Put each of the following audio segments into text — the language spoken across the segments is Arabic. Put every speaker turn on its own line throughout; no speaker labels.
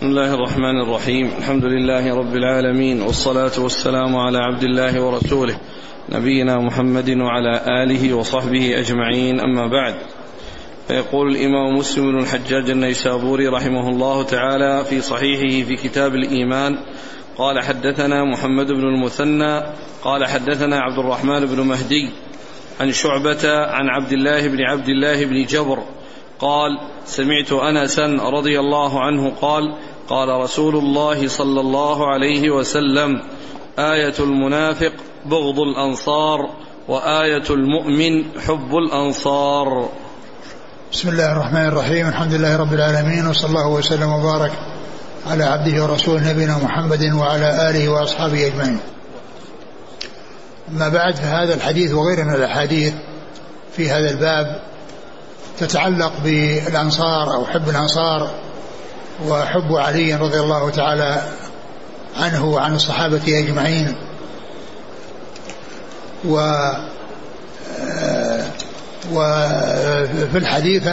بسم الله الرحمن الرحيم. الحمد لله رب العالمين والصلاة والسلام على عبد الله ورسوله نبينا محمد وعلى آله وصحبه أجمعين. أما بعد فيقول الإمام مسلم بن الحجاج النيسابوري رحمه الله تعالى في صحيحه في كتاب الإيمان قال حدثنا محمد بن المثنى قال حدثنا عبد الرحمن بن مهدي عن شعبة عن عبد الله بن عبد الله بن جبر قال سمعت أنسا رضي الله عنه قال قال رسول الله صلى الله عليه وسلم آية المنافق بغض الأنصار وآية المؤمن حب الأنصار.
بسم الله الرحمن الرحيم. الحمد لله رب العالمين وصلى الله وسلم وبارك على عبده ورسوله نبينا محمد وعلى آله وأصحابه أجمعين. أما بعد فهذا الحديث وغيره من الأحاديث في هذا الباب تتعلق بالأنصار أو حب الأنصار وحب علي رضي الله تعالى عنه وعن الصحابة أجمعين. و وفي الحديث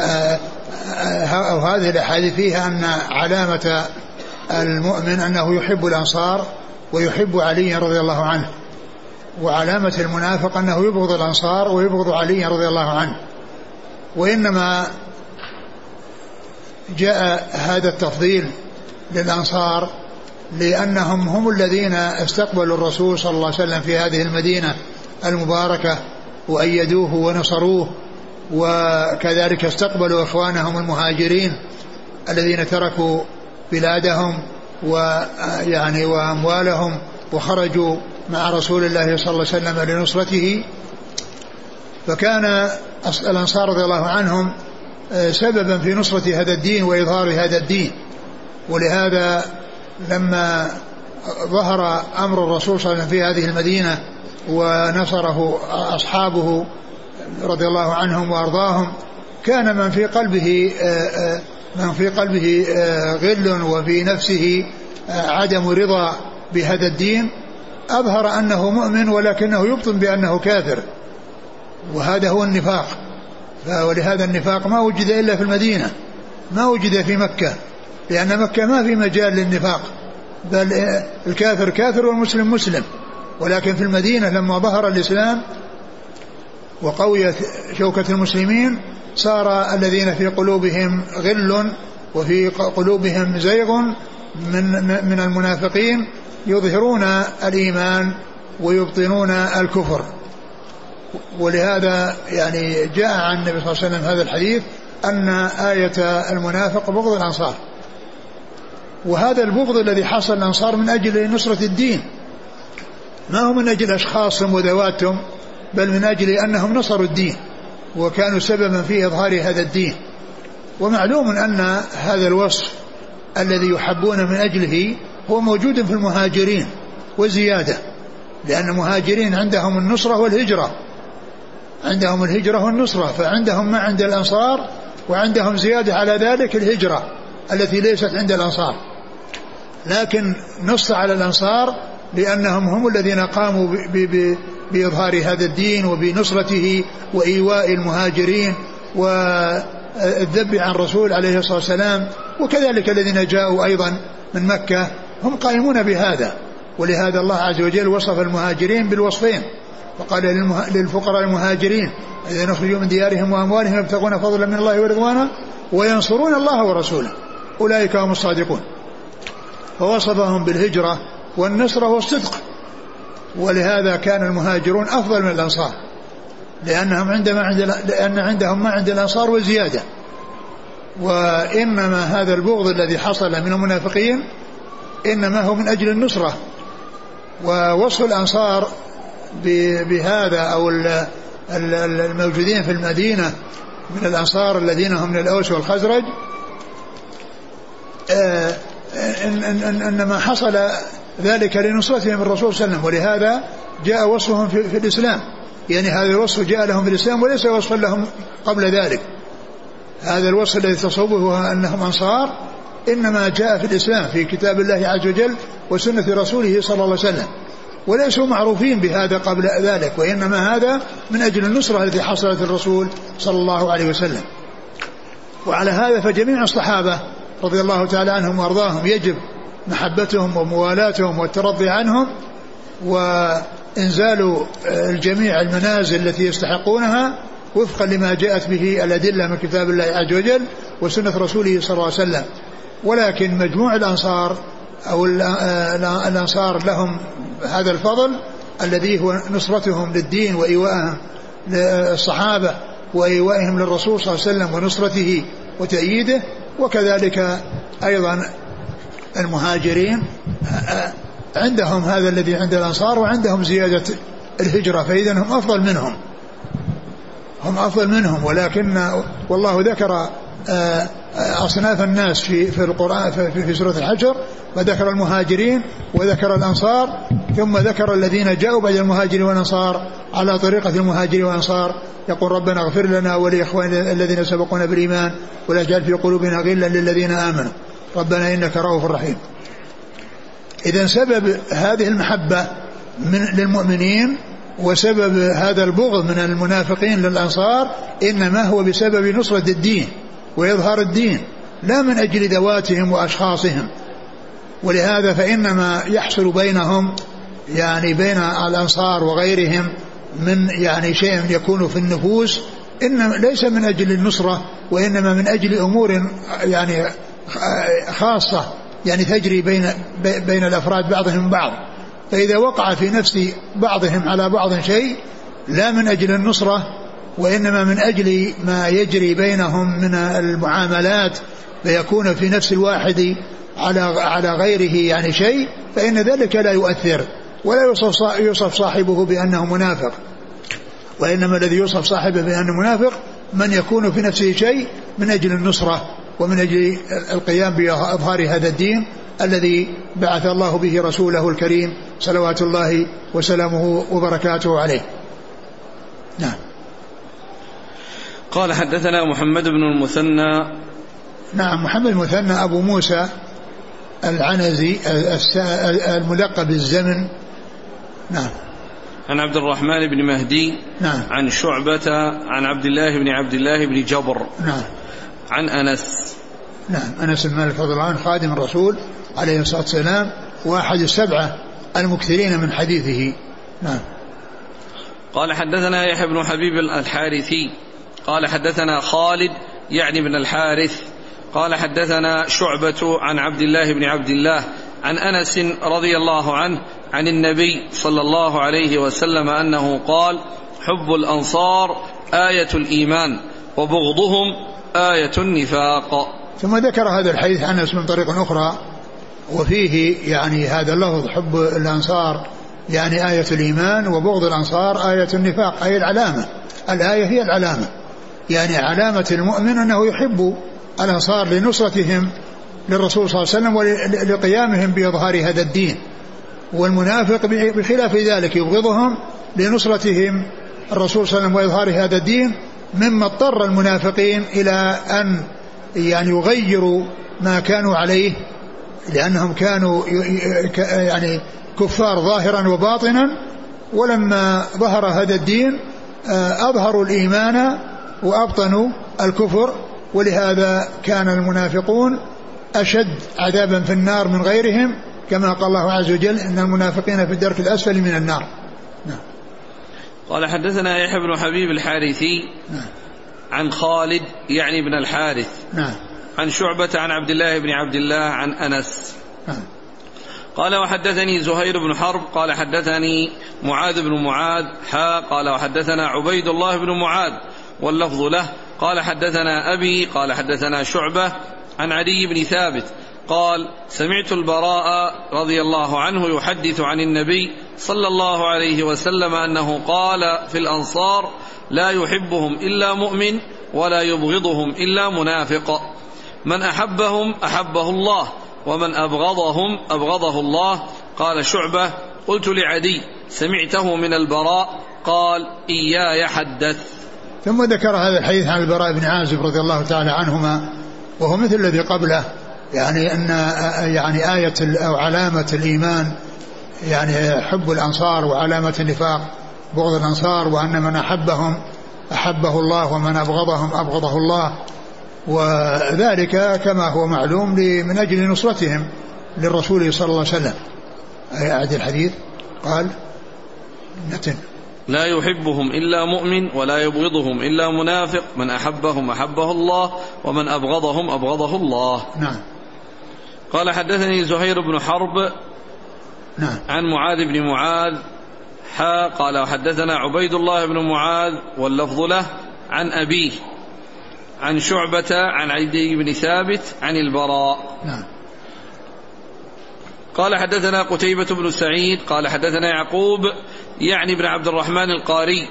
أو هذه الأحاديث فيها أن علامة المؤمن أنه يحب الأنصار ويحب علي رضي الله عنه وعلامة المنافق أنه يبغض الأنصار ويبغض علي رضي الله عنه وإنما جاء هذا التفضيل للأنصار لأنهم هم الذين استقبلوا الرسول صلى الله عليه وسلم في هذه المدينة المباركة وأيدوه ونصروه وكذلك استقبلوا إخوانهم المهاجرين الذين تركوا بلادهم ويعني وأموالهم وخرجوا مع رسول الله صلى الله عليه وسلم لنصرته. فكان الأنصار رضي الله عنهم سببا في نصرة هذا الدين وإظهار هذا الدين. ولهذا لما ظهر أمر الرسول صلى الله عليه وسلم في هذه المدينة ونصره أصحابه رضي الله عنهم وأرضاهم كان من في قلبه آه، آه، من في قلبه غل وفي نفسه عدم رضا بهذا الدين. أظهر أنه مؤمن ولكنه يبطن بأنه كافر. وهذا هو النفاق. ولهذا النفاق ما وجد إلا في المدينة ما وجد في مكة لأن مكة ما في مجال للنفاق بل الكافر كافر والمسلم مسلم ولكن في المدينة لما ظهر الإسلام وقويت شوكة المسلمين صار الذين في قلوبهم غل وفي قلوبهم زيغ من من المنافقين يظهرون الإيمان ويبطنون الكفر. ولهذا يعني جاء عن النبي صلى الله عليه وسلم هذا الحديث أن آية المنافق بغض الأنصار. وهذا البغض الذي حصل الأنصار من أجل نصرة الدين. ما هو من أجل أشخاصهم وذواتهم بل من أجل أنهم نصروا الدين وكانوا سببا في إظهار هذا الدين. ومعلوم أن هذا الوصف الذي يحبون من أجله هو موجود في المهاجرين وزيادة لأن المهاجرين عندهم النصرة والهجرة. عندهم الهجرة والنصرة فعندهم ما عند الأنصار وعندهم زيادة على ذلك الهجرة التي ليست عند الأنصار. لكن نص على الأنصار لأنهم هم الذين قاموا بإظهار هذا الدين وبنصرته وإيواء المهاجرين والذب عن الرسول عليه الصلاة والسلام وكذلك الذين جاءوا أيضا من مكة هم قائمون بهذا. ولهذا الله عز وجل وصف المهاجرين بالوصفين. وقال للفقراء المهاجرين الذين اخرجوا من ديارهم وأموالهم يبتغون فضلا من الله ورضوانا وينصرون الله ورسوله. أولئك هم الصادقون. فوصفهم بالهجرة والنصره والصدق. ولهذا كان المهاجرون أفضل من الأنصار. لأنهم عندما عند لأن عندهم ما عند الأنصار وزياده وإنما هذا البغض الذي حصل من المنافقين إنما هو من أجل النصرة. ووصف الأنصار بهذا أو الموجودين في المدينة من الأنصار الذين هم من الأوس والخزرج آه، إن, إن, إن ما حصل ذلك لنصرتهم الرسول صلى الله عليه وسلم ولهذا جاء وصفهم في, في الإسلام. يعني هذا الوصف جاء لهم في الإسلام وليس وصفا لهم قبل ذلك. هذا الوصف الذي تصوبه أنهم أنصار إنما جاء في الإسلام في كتاب الله عز وجل وسنة رسوله صلى الله عليه وسلم. وليسوا معروفين بهذا قبل ذلك وإنما هذا من أجل النصرة التي حصلت الرسول صلى الله عليه وسلم. وعلى هذا فجميع الصحابة رضي الله تعالى عنهم وأرضاهم يجب محبتهم وموالاتهم والترضي عنهم وإنزال الجميع المنازل التي يستحقونها وفقا لما جاءت به الأدلة من كتاب الله عز وجل وسنة رسوله صلى الله عليه وسلم. ولكن مجموع الأنصار أو الأنصار لهم هذا الفضل الذي هو نصرتهم للدين وإيواءهم للصحابة وإيوائهم للرسول صلى الله عليه وسلم ونصرته وتأييده وكذلك أيضا المهاجرين عندهم هذا الذي عند الأنصار وعندهم زيادة الهجرة فإذا هم أفضل منهم. هم أفضل منهم ولكن والله ذكر آه، أصناف الناس في في القرآن في, في سورة الحجر وذكر المهاجرين وذكر الأنصار ثم ذكر الذين جاءوا بعد المهاجرين والأنصار على طريقة المهاجرين والأنصار. يقول ربنا اغفر لنا ولإخواننا الذين سبقونا بالإيمان ولا تجعل في قلوبنا غلا للذين آمنوا. ربنا إنك رؤوف رحيم. إذا سبب هذه المحبة من للمؤمنين وسبب هذا البغض من المنافقين للأنصار إنما هو بسبب نصرة الدين. وإظهار الدين لا من أجل ذواتهم وأشخاصهم. ولهذا فإنما يحصل بينهم يعني بين الأنصار وغيرهم من يعني شيء يكون في النفوس إنما ليس من أجل النصرة وإنما من أجل أمور يعني خاصة يعني تجري بين بين الأفراد بعضهم بعض. فإذا وقع في نفس بعضهم على بعض شيء لا من أجل النصرة وإنما من أجل ما يجري بينهم من المعاملات فيكون في نفس الواحد على على غيره يعني شيء فإن ذلك لا يؤثر ولا يوصف يوصف صاحبه بأنه منافق. وإنما الذي يوصف صاحبه بأنه منافق من يكون في نفسه شيء من أجل النصرة ومن أجل القيام بإظهار هذا الدين الذي بعث الله به رسوله الكريم صلوات الله وسلامه وبركاته عليه. نعم.
قال حدثنا محمد بن المثنى.
نعم محمد المثنى أبو موسى العنزي الملقب بالزمن. نعم.
عن عبد الرحمن بن مهدي.
نعم.
عن شعبة عن عبد الله بن عبد الله بن جبر.
نعم.
عن أنس.
نعم أنس بن مالك رضي الله عنه خادم الرسول عليه الصلاة والسلام وأحد السبعة المكثرين من حديثه. نعم.
قال حدثنا يحيى بن حبيب الحارثي. قال حدثنا خالد يعني بن الحارث قال حدثنا شعبة عن عبد الله بن عبد الله عن أنس رضي الله عنه عن النبي صلى الله عليه وسلم أنه قال: حب الأنصار آية الإيمان وبغضهم آية النفاق.
ثم ذكر هذا الحديث أنس من طريق أخرى وفيه يعني هذا اللفظ حب الأنصار يعني آية الإيمان وبغض الأنصار آية النفاق أي العلامة. الآية هي العلامة. يعني علامة المؤمن أنه يحب الأنصار لنصرتهم للرسول صلى الله عليه وسلم ولقيامهم بإظهار هذا الدين. والمنافق بخلاف ذلك يبغضهم لنصرتهم الرسول صلى الله عليه وسلم وإظهار هذا الدين مما اضطر المنافقين إلى أن يعني يغيروا ما كانوا عليه لأنهم كانوا يعني كفار ظاهرا وباطنا. ولما ظهر هذا الدين آه، أظهروا الإيمان وأبطنوا الكفر ولهذا كان المنافقون أشد عذابا في النار من غيرهم كما قال الله عز وجل إن المنافقين في الدرك الأسفل من النار. نعم.
قال حدثنا يحيى بن حبيب الحارثي نعم. عن خالد يعني بن الحارث.
نعم.
عن شعبة عن عبد الله بن عبد الله عن أنس.
نعم.
قال وحدثني زهير بن حرب قال حدثني معاذ بن معاذ حا قال وحدثنا عبيد الله بن معاذ واللفظ له. قال حدثنا أبي قال حدثنا شعبة عن علي بن ثابت قال سمعت البراء رضي الله عنه يحدث عن النبي صلى الله عليه وسلم أنه قال في الأنصار لا يحبهم إلا مؤمن ولا يبغضهم إلا منافق. من أحبهم أحبه الله ومن أبغضهم أبغضه الله. قال شعبة قلت لعدي سمعته من البراء قال إياي حدث.
ثم ذكر هذا الحديث عن البراء بن عازب رضي الله تعالى عنهما وهو مثل الذي قبله يعني أن يعني آية أو علامة الإيمان يعني حب الأنصار وعلامة النفاق بغض الأنصار وأن من أحبهم أحبه الله ومن أبغضهم أبغضه الله وذلك كما هو معلوم من أجل نصرتهم للرسول صلى الله عليه وسلم. أعد الحديث؟ قال؟
نتن. لا يحبهم إلا مؤمن ولا يبغضهم إلا منافق. من أحبهم أحبه الله ومن أبغضهم أبغضه الله.
نعم.
قال حدثني زهير بن حرب
نعم.
عن معاذ بن معاذ. حا قال وحدثنا عبيد الله بن معاذ واللفظ له عن أبيه عن شعبة عن عدي بن ثابت عن البراء.
نعم.
قال حدثنا قتيبة بن سعيد قال حدثنا يعقوب يعني بن عبد الرحمن القاري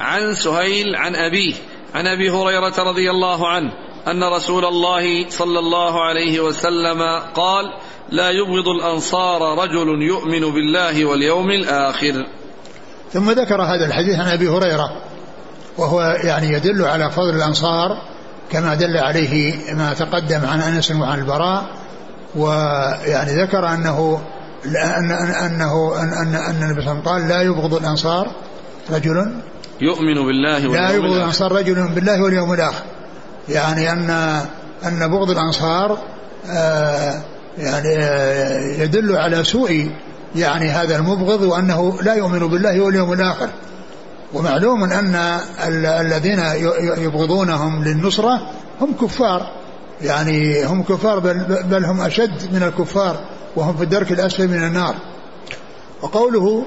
عن سهيل عن أبيه عن أبي هريرة رضي الله عنه أن رسول الله صلى الله عليه وسلم قال لا يبغض الأنصار رجل يؤمن بالله واليوم الآخر.
ثم ذكر هذا الحديث عن أبي هريرة وهو يعني يدل على فضل الأنصار كما دل عليه ما تقدم عن أنس وعن البراء ويعني ذكر أنه أن أنه أن أن أن النبي صلى الله عليه وسلم قال لا يبغض الأنصار رجل
يؤمن بالله
لا يبغض الأنصار رجل بالله واليوم الآخر. يعني أن أن بغض الأنصار آه يعني آه يدل على سوء يعني هذا المبغض وأنه لا يؤمن بالله واليوم الآخر. ومعلوم أن الذين يبغضونهم للنصرة هم كفار. يعني هم كفار بل, بل هم أشد من الكفار وهم في الدرك الأسفل من النار. وقوله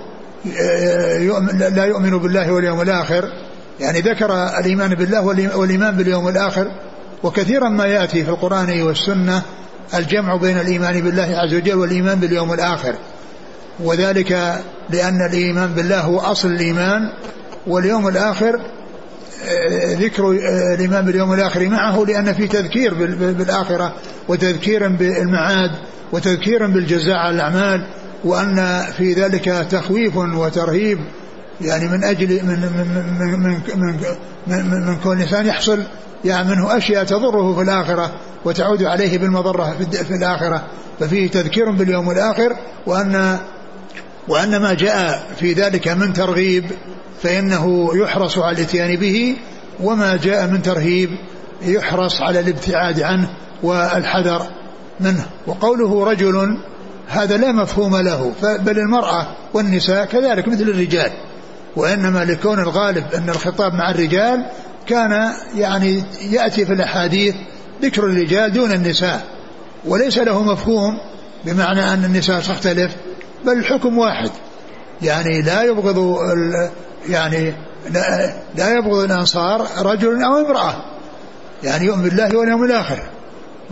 لا يؤمن بالله واليوم الآخر يعني ذكر الإيمان بالله والإيمان باليوم الآخر وكثيرا ما يأتي في القرآن والسنة الجمع بين الإيمان بالله عز وجل والإيمان باليوم الآخر. وذلك لأن الإيمان بالله هو أصل الإيمان واليوم الآخر ذكر الإيمان باليوم الآخر معه لأن في تذكير بالآخرة وتذكير بالمعاد وتذكير بالجزاء على الأعمال وأن في ذلك تخويف وترهيب يعني من أجل من من من من, من, من, من كون الإنسان يحصل يعني منه أشياء تضره في الآخرة وتعود عليه بالمضرة في الآخرة. ففيه تذكير باليوم الآخر وأن وأن ما جاء في ذلك من ترغيب فإنه يحرص على الاتيان به وما جاء من ترهيب يحرص على الابتعاد عنه والحذر منه. وقوله رجل هذا لا مفهوم له بل المرأة والنساء كذلك مثل الرجال. وإنما لكون الغالب أن الخطاب مع الرجال كان يعني يأتي في الأحاديث ذكر الرجال دون النساء. وليس له مفهوم بمعنى أن النساء تختلف بل الحكم واحد. يعني لا يبغض يعني لا, لا يبغض الأنصار رجل أو امرأة. يعني يؤمن بالله واليوم الآخر.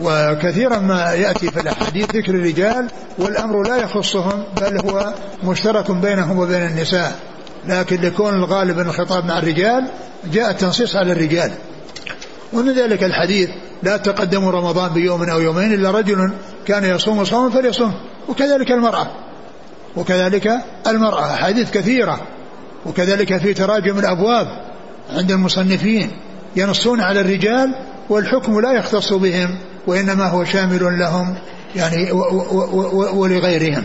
وكثيرا ما يأتي في الأحاديث ذكر الرجال والأمر لا يخصهم بل هو مشترك بينهم وبين النساء. لكن لكون الغالب أن الخطاب مع الرجال جاء التنصيص على الرجال. ومن ذلك الحديث لا تقدموا رمضان بيوم أو يومين إلا رجل كان يصوم صوما فليصوم. وكذلك المرأة. وكذلك المرأة. أحاديث كثيرة. وكذلك في تراجم الأبواب عند المصنفين ينصون على الرجال والحكم لا يختص بهم وإنما هو شامل لهم يعني ولغيرهم.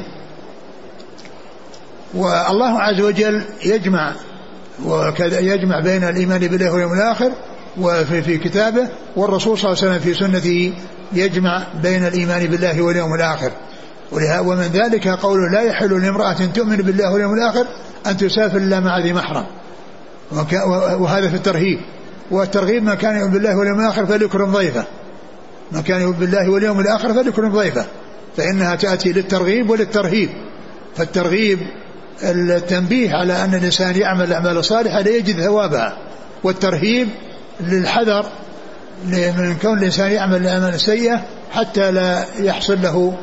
والله عز وجل يجمع وكذا يجمع بين الإيمان بالله واليوم الآخر وفي في كتابه والرسول صلى الله عليه وسلم في سنته يجمع بين الإيمان بالله واليوم الآخر. ومن ذلك قوله لا يحل لامرأة تؤمن بالله واليوم الآخر أن تسافر إلا مع ذي محرم. وهذا في الترهيب. والترغيب ما كان يؤمن بالله واليوم الآخر فليكرم ضيفه. ما كان يؤمن بالله واليوم الآخر فليكرم ضيفه. فإنها تأتي للترغيب وللترهيب. فالترغيب التنبيه على أن الإنسان يعمل الأعمال الصالحة ليجد ثوابها. والترهيب للحذر من كون الإنسان يعمل الأعمال السيئة حتى لا يحصل له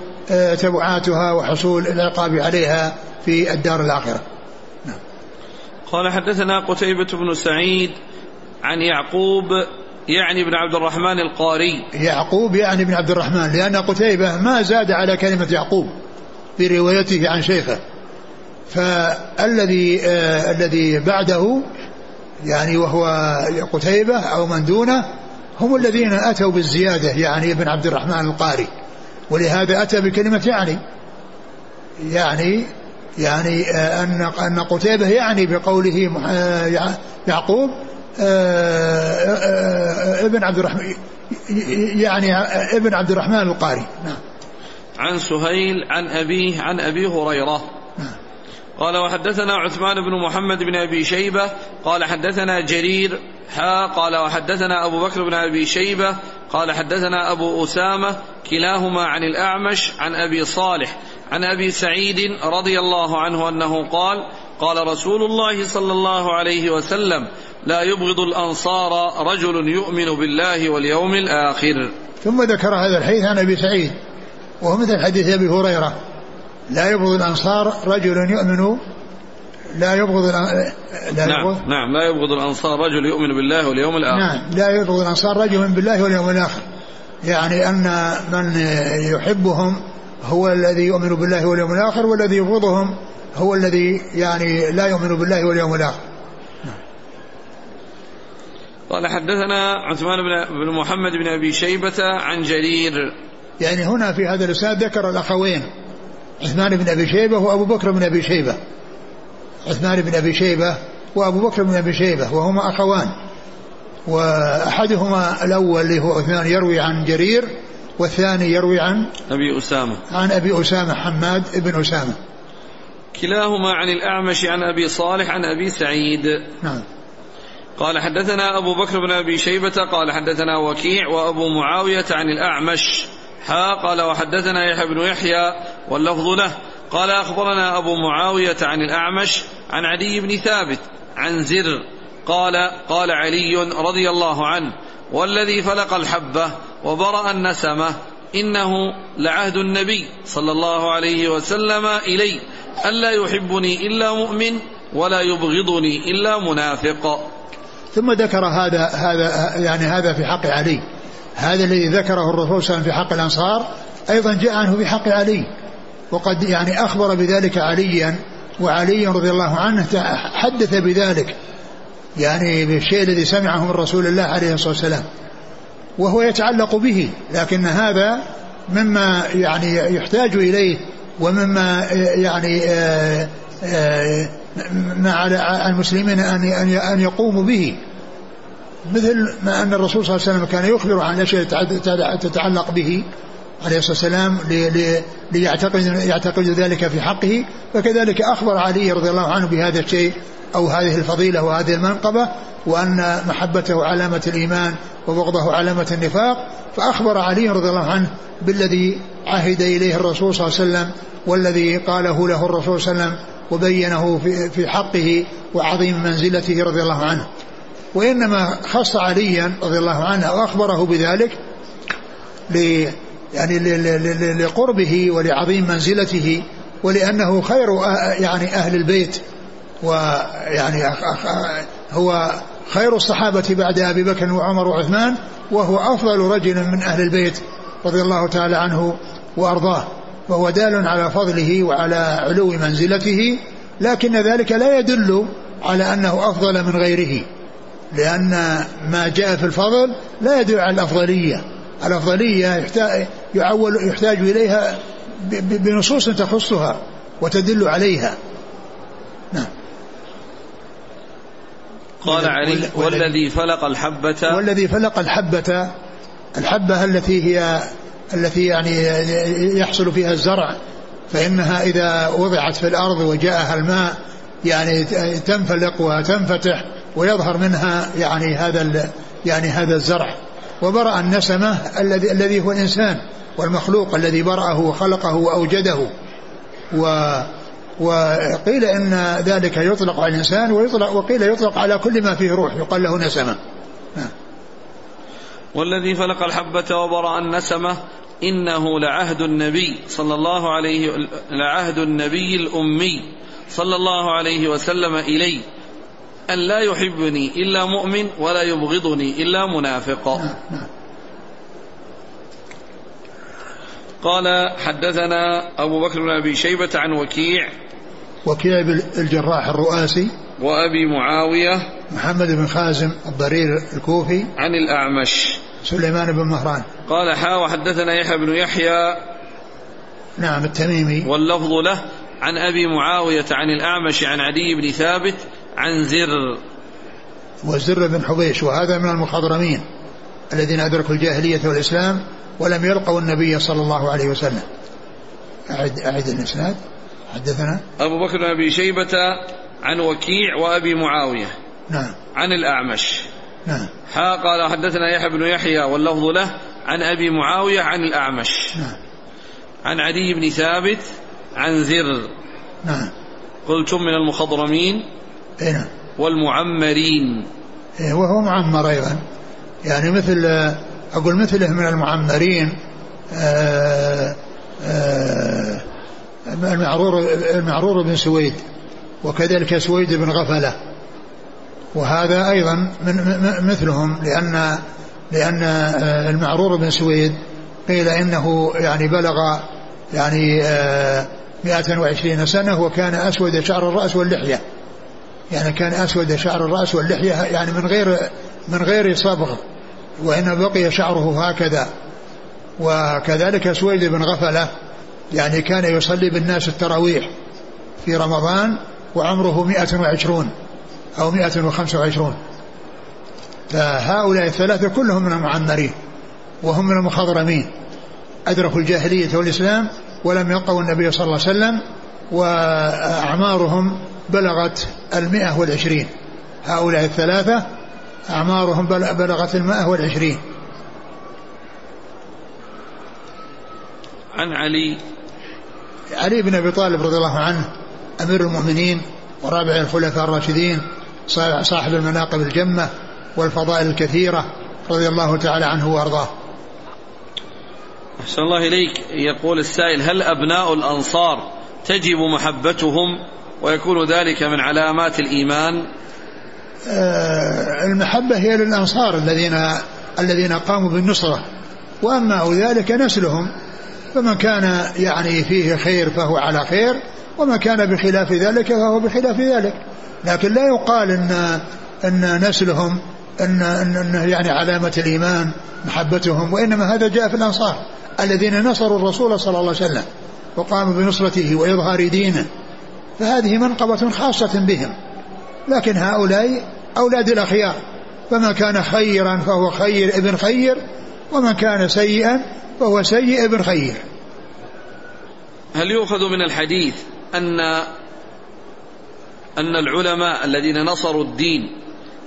تبعاتها وحصول العقاب عليها في الدار الآخرة. نعم.
قال حدثنا قتيبة بن سعيد عن يعقوب يعني بن عبد الرحمن القاري.
يعقوب يعني بن عبد الرحمن لأن قتيبة ما زاد على كلمة يعقوب في روايته عن شيخه. فالذي آه الذي بعده يعني وهو قتيبة أو من دونه هم الذين أتوا بالزيادة يعني ابن عبد الرحمن القاري. ولهذا أتى بكلمة يعني. يعني يعني آه، أن أن قتيبة يعني بقوله آه، يعقوب آه، ابن عبد الرحمن يعني ابن عبد الرحمن القاري. نعم.
عن سهيل عن أبيه عن أبي هريرة. نعم. قال وحدثنا عثمان بن محمد بن أبي شيبة. قال حدثنا جرير. حا قال وحدثنا أبو بكر بن أبي شيبة. قال حدثنا أبو أسامة كلاهما عن الأعمش عن أبي صالح عن أبي سعيد رضي الله عنه أنه قال قال رسول الله صلى الله عليه وسلم لا يبغض الأنصار رجل يؤمن بالله واليوم الآخر.
ثم ذكر هذا الحديث عن أبي سعيد وهو مثل حديث أبي هريرة. لا يبغض الأنصار رجل يؤمن لا يبغض
لا نعم يبغض نعم لا يبغض الأنصار رجل يؤمن بالله واليوم الآخر.
نعم لا يبغض الأنصار رجل يؤمن بالله واليوم الآخر. يعني أن من يحبهم هو الذي يؤمن بالله واليوم الآخر والذي يبغضهم هو الذي يعني لا يؤمن بالله واليوم الآخر.
قال حدثنا عثمان بن محمد بن أبي شيبة عن جرير.
يعني هنا في هذا الإسناد ذكر الأخوين عثمان بن أبي شيبة وأبو بكر بن أبي شيبة. عثمان بن أبي شيبة وأبو بكر بن أبي شيبة وهما أخوان. وأحدهما الأول اللي هو عثمان يروي عن جرير والثاني يروي عن
أبي أسامة.
عن أبي أسامة حماد بن أسامة.
كلاهما عن الأعمش عن أبي صالح عن أبي سعيد.
نعم.
قال حدثنا أبو بكر بن أبي شيبة قال حدثنا وكيع وأبو معاوية عن الأعمش. حا قال وحدثنا يحيى بن يحيى واللفظ له. قال أخبرنا أبو معاوية عن الأعمش عن علي بن ثابت عن زر قال قال علي رضي الله عنه والذي فلق الحبة وبرأ النسمة إنه لعهد النبي صلى الله عليه وسلم إلي ألا يحبني إلا مؤمن ولا يبغضني إلا منافق.
ثم ذكر هذا هذا يعني هذا في حق علي. هذا الذي ذكره الرسول صلى الله عليه وسلم في حق الأنصار أيضا جاء عنه في حق علي. وقد يعني أخبر بذلك عليا وعلي رضي الله عنه حدث بذلك يعني بالشيء الذي سمعه من رسول الله عليه الصلاة والسلام وهو يتعلق به لكن هذا مما يعني يحتاج إليه ومما يعني آه، آه، ما على المسلمين أن أن يقوموا به مثل ما أن الرسول صلى الله عليه وسلم كان يخبر عن أشياء تتعلق به عليه الصلاة والسلام ليعتقد يعتقد ذلك في حقه فكذلك أخبر علي رضي الله عنه بهذا الشيء أو هذه الفضيلة وهذه المنقبة وأن محبته علامة الإيمان وبغضه علامة النفاق فأخبر علي رضي الله عنه بالذي عهد إليه الرسول صلى الله عليه وسلم والذي قاله له الرسول صلى الله عليه وسلم وبينه في حقه وعظيم منزلته رضي الله عنه. وإنما خص عليا رضي الله عنه وأخبره بذلك يعني لقربه ولعظيم منزلته ولأنه خير يعني أهل البيت ويعني هو خير الصحابة بعد أبي بكر وعمر وعثمان وهو أفضل رجل من أهل البيت رضي الله تعالى عنه وأرضاه وهو دال على فضله وعلى علو منزلته لكن ذلك لا يدل على أنه أفضل من غيره لأن ما جاء في الفضل لا يدل على الأفضلية الأفضلية يعول يحتاج إليها بنصوص تخصها وتدل عليها. نعم.
قال علي والذي فلق الحبة
والذي فلق الحبة الحبة التي هي التي يعني يحصل فيها الزرع فإنها إذا وضعت في الأرض وجاءها الماء يعني تنفلق وتنفتح ويظهر منها يعني هذا يعني هذا الزرع. وبرأ النسمة الذي الذي هو الإنسان والمخلوق الذي برأه وخلقه وأوجده. و وقيل إن ذلك يطلق على الإنسان ويطلق وقيل يطلق على كل ما فيه روح يقال له نسمة.
والذي فلق الحبة وبرأ النسمة إنه لعهد النبي صلى الله عليه لعهد النبي الأمي صلى الله عليه وسلم إلي أن لا يحبني إلا مؤمن ولا يبغضني إلا منافق. قال حدثنا أبو بكر بن أبي شيبة عن وكيع
وكيع الجراح الرؤاسي
وأبي معاوية
محمد بن خازم الضرير الكوفي
عن الأعمش.
سليمان بن مهران.
قال حا وحدثنا يحيى بن يحيى
نعم التميمي.
واللفظ له عن أبي معاوية عن الأعمش عن عدي بن ثابت عن زر.
وزر بن حبيش وهذا من المخضرمين الذين أدركوا الجاهلية والإسلام ولم يلقوا النبي صلى الله عليه وسلم. أعد, أعد الإسناد. حدثنا.
أبو بكر بن أبي شيبة عن وكيع وأبي معاوية.
نعم.
عن الأعمش.
نعم.
ها قال حدثنا يحيى بن يحيى واللفظ له عن أبي معاوية عن الأعمش.
نعم.
عن علي بن ثابت عن زر.
نعم.
قلتم من المخضرمين.
إي نعم.
والمعمرين.
إيه وهو معمر أيضا. يعني مثل أقول مثله من المعمرين آآ آآ المعرور المعرور بن سويد وكذلك سويد بن غفلة. وهذا أيضا من مثلهم لأن لأن المعرور بن سويد قيل إنه يعني بلغ يعني 120 سنة وكان أسود شعر الرأس واللحية. يعني كان أسود شعر الرأس واللحية يعني من غير من غير صبغ. وإن بقي شعره هكذا. وكذلك سويد بن غفلة يعني كان يصلي بالناس التراويح في رمضان وعمره 120 أو 125 فهؤلاء الثلاثة كلهم من المعمرين وهم من المخضرمين. أدركوا الجاهلية والإسلام ولم يلقوا النبي صلى الله عليه وسلم وأعمارهم بلغت المئة والعشرين. هؤلاء الثلاثة أعمارهم بلغت المئة والعشرين.
عن علي.
علي بن أبي طالب رضي الله عنه أمير المؤمنين ورابع الخلفاء الراشدين صاحب المناقب الجمة والفضائل الكثيرة رضي الله تعالى عنه وأرضاه.
أحسن الله إليك. يقول السائل هل أبناء الأنصار تجب محبتهم ويكون ذلك من علامات الإيمان؟
المحبة هي للأنصار الذين الذين قاموا بالنصرة. وأما ذلك نسلهم. فمن كان يعني فيه خير فهو على خير وما كان بخلاف ذلك فهو بخلاف ذلك. لكن لا يقال ان إن نسلهم ان إن, يعني علامة الإيمان محبتهم وإنما هذا جاء في الأنصار الذين نصروا الرسول صلى الله عليه وسلم وقاموا بنصرته وإظهار دينه. فهذه منقبة خاصة بهم. لكن هؤلاء أولاد الأخيار. فما كان خيرا فهو خير ابن خير ومن كان سيئا فهو سيء ابن خير.
هل يؤخذ من الحديث أن أن العلماء الذين نصروا الدين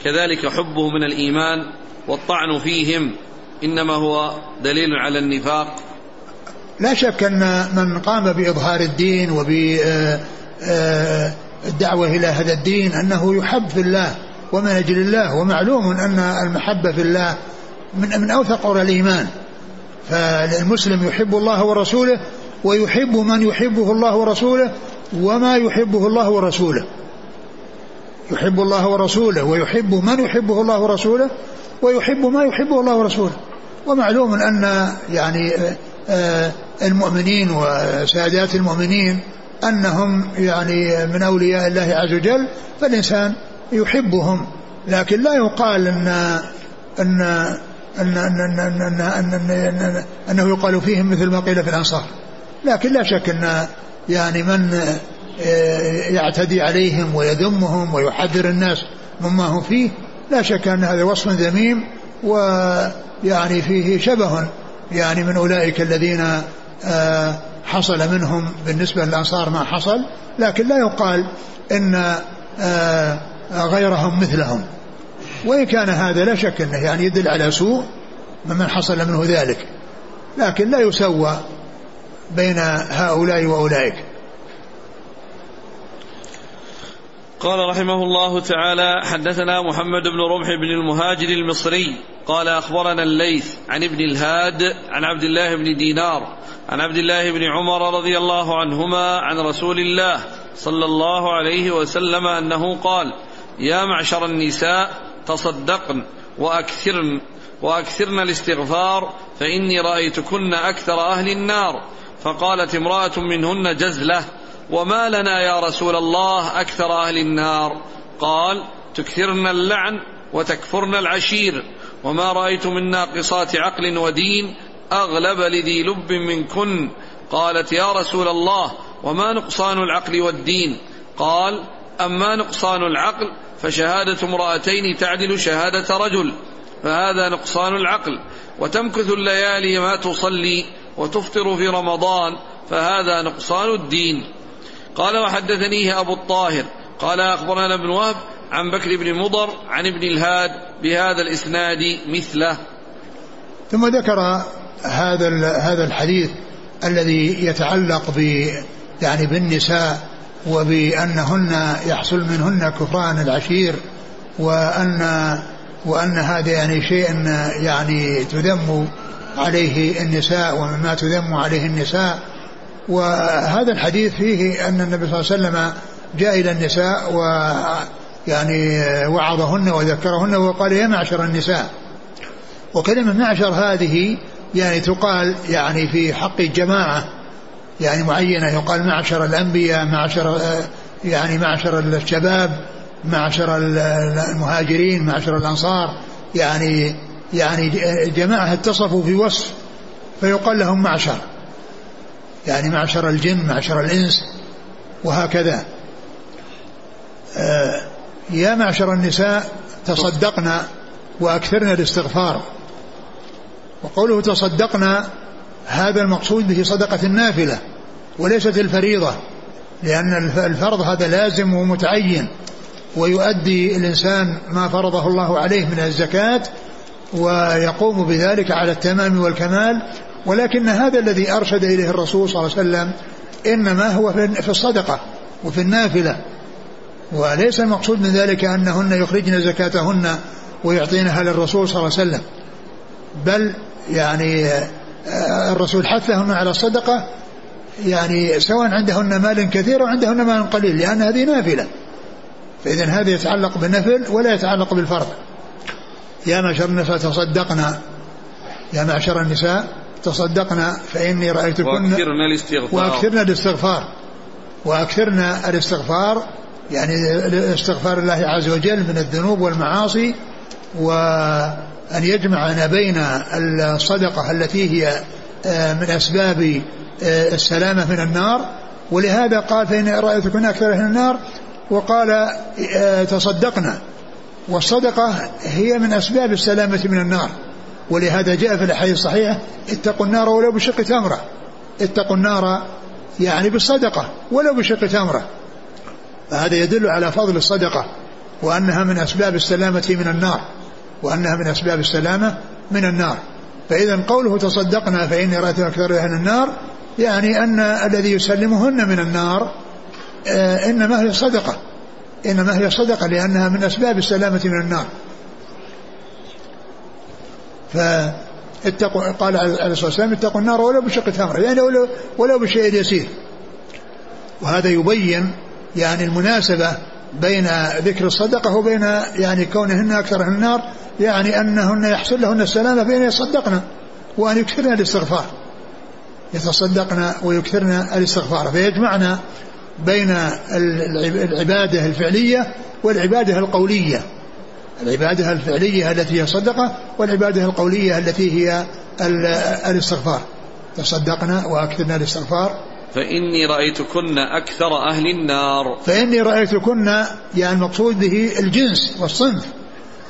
كذلك حبه من الإيمان والطعن فيهم إنما هو دليل على النفاق؟
لا شك أن من قام بإظهار الدين وبالدعوة إلى هذا الدين أنه يحب في الله ومن أجل الله ومعلوم أن المحبة في الله من من أوثق الإيمان. فالمسلم يحب الله ورسوله ويحب من يحبه الله ورسوله وما يحبه الله ورسوله. يحب الله ورسوله ويحب من يحبه الله ورسوله ويحب ما يحبه الله ورسوله. ومعلوم أن يعني آه، المؤمنين وسادات المؤمنين أنهم يعني من أولياء الله عز وجل فالإنسان يحبهم لكن لا يقال أن أن أن أن أن أن أن أن أن أنه يقال فيهم مثل ما قيل في الأنصار لكن لا شك أن يعني من آه، يعتدي عليهم ويذمهم ويحذر الناس مما هم فيه لا شك أن هذا وصف ذميم ويعني فيه شبه يعني من أولئك الذين آه، حصل منهم بالنسبة للأنصار ما حصل لكن لا يقال إن آه، غيرهم مثلهم. وإن كان هذا لا شك أنه يعني يدل على سوء ممن حصل منه ذلك. لكن لا يسوى بين هؤلاء وأولئك.
قال رحمه الله تعالى حدثنا محمد بن رمح بن المهاجر المصري قال أخبرنا الليث عن ابن الهاد عن عبد الله بن دينار عن عبد الله بن عمر رضي الله عنهما عن رسول الله صلى الله عليه وسلم أنه قال يا معشر النساء تصدقن وأكثرن وأكثرن الاستغفار فإني رأيتكن أكثر أهل النار. فقالت امرأة منهن جزلة وما لنا يا رسول الله أكثر أهل النار؟ قال تكثرن اللعن وتكفرن العشير وما رأيت من ناقصات عقل ودين أغلب لذي لب منكن قالت يا رسول الله وما نقصان العقل والدين؟ قال أما نقصان العقل فشهادة امرأتين تعدل شهادة رجل فهذا نقصان العقل. وتمكث الليالي ما تصلي وتفطر في رمضان فهذا نقصان الدين. قال وحدثنيه أبو الطاهر. قال أخبرنا ابن وهب عن بكر بن مضر عن ابن الهاد بهذا الإسناد مثله.
ثم ذكر هذا هذا الحديث الذي يتعلق ب يعني بالنساء وبأنهن يحصل منهن كفران العشير وأن وأن هذا يعني شيء يعني تذم عليه النساء ومما تذم عليه النساء. وهذا الحديث فيه أن النبي صلى الله عليه وسلم جاء إلى النساء و يعني وعظهن وذكرهن وقال يا معشر النساء. وكلمة معشر هذه يعني تقال يعني في حق الجماعة يعني معينة يقال معشر الأنبياء معشر يعني معشر الشباب معشر المهاجرين معشر الأنصار يعني يعني جماعة اتصفوا في وصف فيقال لهم معشر يعني معشر الجن معشر الإنس وهكذا. آه، يا معشر النساء تصدقنا وأكثرنا الاستغفار. وقوله تصدقنا هذا المقصود به صدقة النافلة وليست الفريضة لأن الفرض هذا لازم ومتعين ويؤدي الإنسان ما فرضه الله عليه من الزكاة ويقوم بذلك على التمام والكمال ولكن هذا الذي أرشد إليه الرسول صلى الله عليه وسلم إنما هو في الصدقة وفي النافلة وليس المقصود من ذلك أنهن يخرجن زكاتهن ويعطينها للرسول صلى الله عليه وسلم بل يعني آه، الرسول حثهن على الصدقة يعني سواء عندهن مال كثير أو عندهن مال قليل لأن هذه نافلة. فإذا هذا يتعلق بالنفل ولا يتعلق بالفرض. يا معشر النساء تصدقنا يا معشر النساء تصدقنا فإني رأيتكن
وأكثرنا الاستغفار.
وأكثرنا الاستغفار. وأكثرنا الاستغفار يعني استغفار الله عز وجل من الذنوب والمعاصي وأن يجمعنا بين الصدقة التي هي آه، من أسباب آه، السلامة من النار ولهذا قال فإن رأيتكن أكثر أهل النار وقال آه، تصدقنا. والصدقة هي من أسباب السلامة من النار. ولهذا جاء في الأحاديث الصحيحة اتقوا النار ولو بشق تمرة. اتقوا النار يعني بالصدقة ولو بشق تمرة. فهذا يدل على فضل الصدقة وأنها من أسباب السلامة من النار. وأنها من أسباب السلامة من النار. فإذا قوله تصدقنا فإني رأيت أكثر أهل النار يعني أن الذي يسلمهن من النار آه، إنما هي صدقة. إنما هي صدقة لأنها من أسباب السلامة من النار. فاتقوا قال عليه الصلاة والسلام اتقوا النار ولو بشق تمرة يعني ولو, ولو بشيء يسير. وهذا يبين يعني المناسبة بين ذكر الصدقة وبين يعني كونهن أكثر أهل النار يعني أنهن يحصل لهن السلامة بين يصدقن وأن يكثرن الاستغفار. يتصدقن ويكثرن الاستغفار. فيجمعنا بين العبادة الفعلية والعبادة القولية. العبادة الفعلية التي هي صدقة والعبادة القولية التي هي الاستغفار. تصدقنا وأكثرنا الاستغفار.
فإني رأيتكن أكثر أهل النار.
فإني رأيتكن يعني المقصود به الجنس والصنف.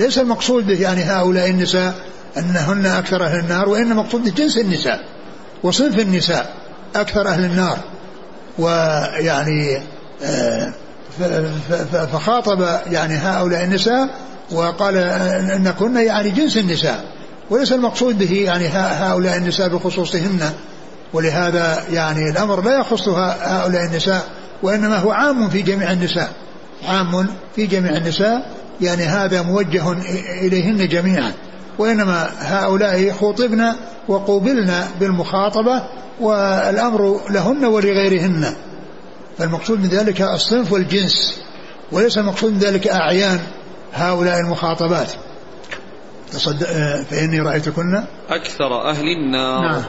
ليس المقصود به يعني هؤلاء النساء أنهن أكثر أهل النار وإن المقصود جنس النساء وصنف النساء أكثر أهل النار. ويعني آه، فخاطب يعني هؤلاء النساء وقال كنا يعني جنس النساء. وليس المقصود به يعني هؤلاء النساء بخصوصهن. ولهذا يعني الأمر لا يخص هؤلاء النساء وإنما هو عام في جميع النساء. عام في جميع النساء يعني هذا موجه إليهن جميعا وإنما هؤلاء خطبنا وقوبلنا بالمخاطبة والأمر لهن ولغيرهن. فالمقصود من ذلك الصنف والجنس وليس المقصود من ذلك أعيان هؤلاء المخاطبات. فإني رأيتكن
أكثر أهل النار. نعم.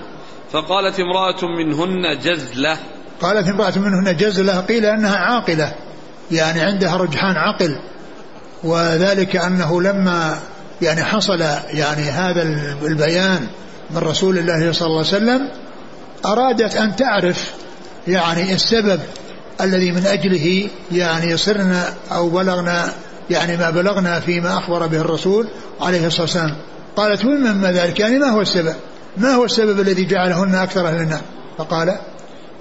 فقالت امرأة منهن جزلة.
قالت امرأة منهن جزلة قيل أنها عاقلة يعني عندها رجحان عقل. وذلك أنه لما يعني حصل يعني هذا البيان من رسول الله صلى الله عليه وسلم أرادت أن تعرف يعني السبب الذي من أجله يعني صرنا أو بلغنا يعني ما بلغنا فيما أخبر به الرسول عليه الصلاة والسلام. قالت ومما ذلك؟ يعني ما هو السبب؟ ما هو السبب الذي جعلهن أكثر أهل النار؟ فقال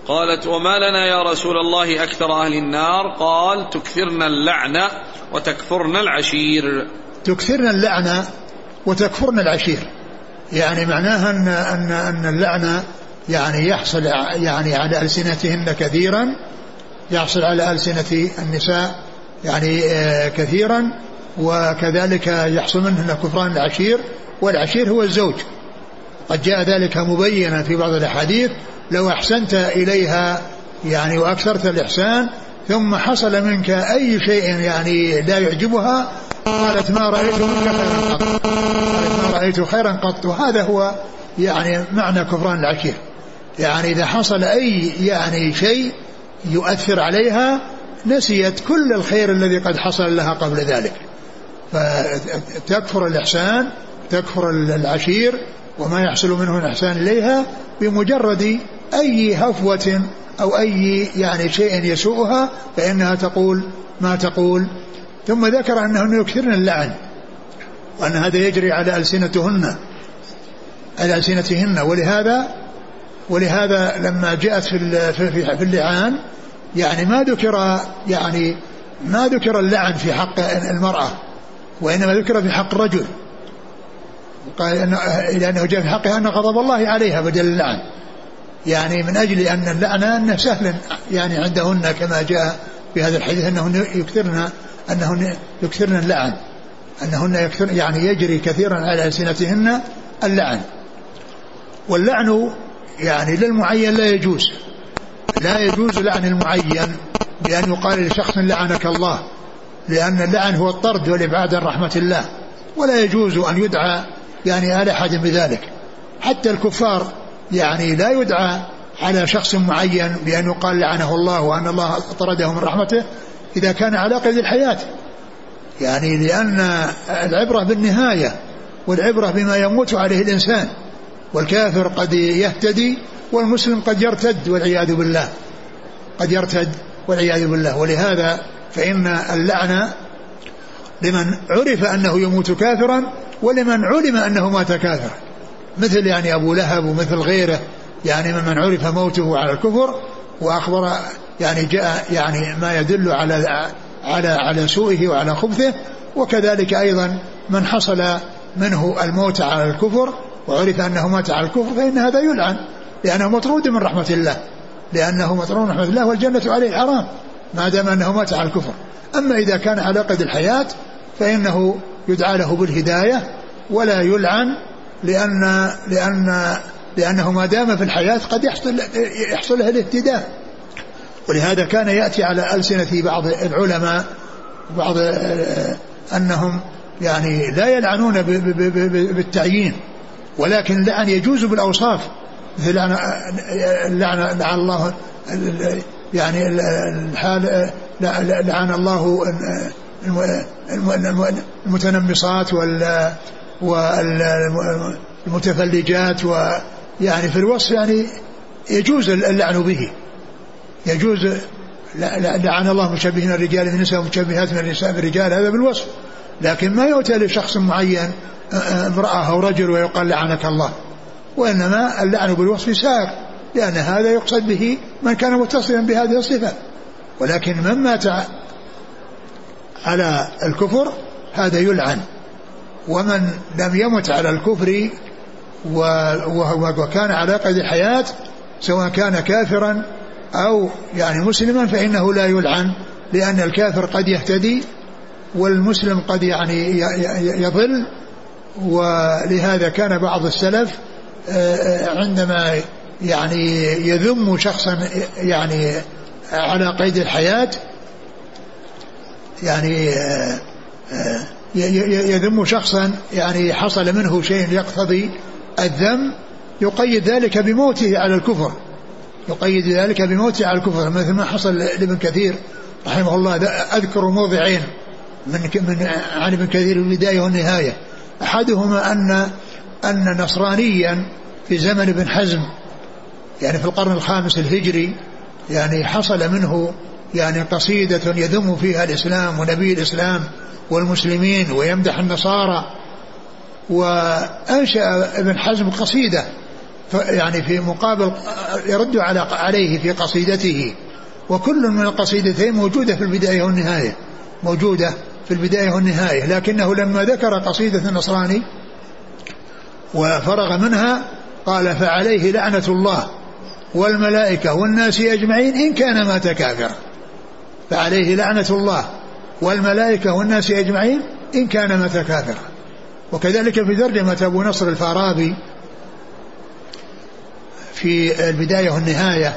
قالت وما لنا يا رسول الله أكثر أهل النار؟ قال تكثرن اللعنة وتكفرن العشير.
تكثرن اللعنة وتكفرن العشير. يعني معناها أن أن أن اللعنة يعني يحصل يعني على ألسنتهن كثيرا يحصل على ألسنة النساء يعني آه، كثيرا وكذلك يحصل منهن كفران العشير والعشير هو الزوج. قد جاء ذلك مبينا في بعض الأحاديث لو أحسنت إليها يعني وأكثرت الإحسان ثم حصل منك أي شيء يعني لا يعجبها قالت ما رأيت منك خيرا قط. قالت ما رأيت خيرا قط. وهذا هو يعني معنى كفران العشير يعني إذا حصل أي يعني شيء يؤثر عليها نسيت كل الخير الذي قد حصل لها قبل ذلك. فتكفر الإحسان تكفر العشير وما يحصل منه الإحسان إليها بمجرد أي هفوة أو أي يعني شيء يسوءها فإنها تقول ما تقول. ثم ذكر أنهن يكثرن اللعن وأن هذا يجري على ألسنتهن على ألسنتهن. ولهذا ولهذا لما جاءت في في اللعان يعني ما ذكر يعني ما ذكر اللعن في حق المرأة وإنما ذكر في حق الرجل. قال إنه لأنه جاء في حقها أن غضب الله عليها بدل اللعن. يعني من أجل أن اللعنة أنه سهل يعني عندهن كما جاء في هذا الحديث أنهن يكثرن أنهن يكثرن اللعن. أنهن يكثر يعني يجري كثيرا على ألسنتهن اللعن. واللعن يعني للمعين لا يجوز. لا يجوز لعن المعين بأن يقال لشخص لعنك الله لأن اللعن هو الطرد والإبعاد عن رحمة الله. ولا يجوز أن يدعى يعني على أحد بذلك. حتى الكفار يعني لا يدعى على شخص معين بأن يقال لعنه الله وأن الله طرده من رحمته إذا كان على قيد الحياة. يعني لأن العبرة بالنهاية والعبرة بما يموت عليه الإنسان والكافر قد يهتدي والمسلم قد يرتد والعياذ بالله. قد يرتد والعياذ بالله. ولهذا فإن اللعنة لمن عرف أنه يموت كافرا ولمن علم أنه مات كافرا مثل يعني أبو لهب ومثل غيره. يعني ممن عرف موته على الكفر وأخبر يعني جاء يعني ما يدل على على على سوءه وعلى خبثه. وكذلك أيضا من حصل منه الموت على الكفر وعرف أنه مات على الكفر فإن هذا يلعن. لأنه مطرود من رحمة الله. لأنه مطرود من رحمة الله والجنة عليه حرام ما دام أنه مات على الكفر. أما إذا كان على قيد الحياة فإنه يدعى له بالهداية ولا يلعن لأن لأن لأنه ما دام في الحياة قد يحصل يحصل له الاهتداء ولهذا كان يأتي على ألسنة بعض العلماء بعض أنهم يعني لا يلعنون بالتعيين ولكن اللعن يجوز بالأوصاف. مثل لعن لعن لعن الله يعني الحال لعن الله المتنمصات وال والمتفلجات ويعني في الوصف يعني يجوز اللعن به. يجوز لعن الله مشبهين الرجال بالنساء ومشبهات من النساء بالرجال هذا بالوصف. لكن ما يؤتى لشخص معين امرأة أو رجل ويقال لعنك الله. وإنما اللعن بالوصف سائر لأن هذا يقصد به من كان متصفا بهذه الصفة. ولكن من مات على الكفر هذا يلعن. ومن لم يمت على الكفر وكان على قيد الحياة سواء كان كافرا أو يعني مسلما فإنه لا يلعن لأن الكافر قد يهتدي والمسلم قد يعني يضل. ولهذا كان بعض السلف آه، آه، عندما يعني يذم شخصا يعني على قيد الحياة يعني آه، يذم شخصا يعني حصل منه شيء يقتضي الذم يقيد ذلك بموته على الكفر. يقيد ذلك بموته على الكفر مثل ما حصل لابن كثير رحمه الله. أذكر موضعين من من عن ابن كثير البداية والنهاية. أحدهما أن أن نصرانيا في زمن ابن حزم يعني في القرن الخامس الهجري يعني حصل منه يعني قصيدة يذم فيها الإسلام ونبي الإسلام والمسلمين ويمدح النصارى. وأنشأ ابن حزم قصيدة يعني في مقابل يرد على عليه في قصيدته. وكل من القصيدتين موجودة في البداية والنهاية. موجودة في البداية والنهاية. لكنه لما ذكر قصيدة النصراني وفرغ منها قال فعليه لعنة الله والملائكة والناس أجمعين إن كان مات كافرا. فعليه لعنة الله والملائكة والناس أجمعين إن كان مات كافرا. وكذلك في ترجمة أبو نصر الفارابي في البداية والنهاية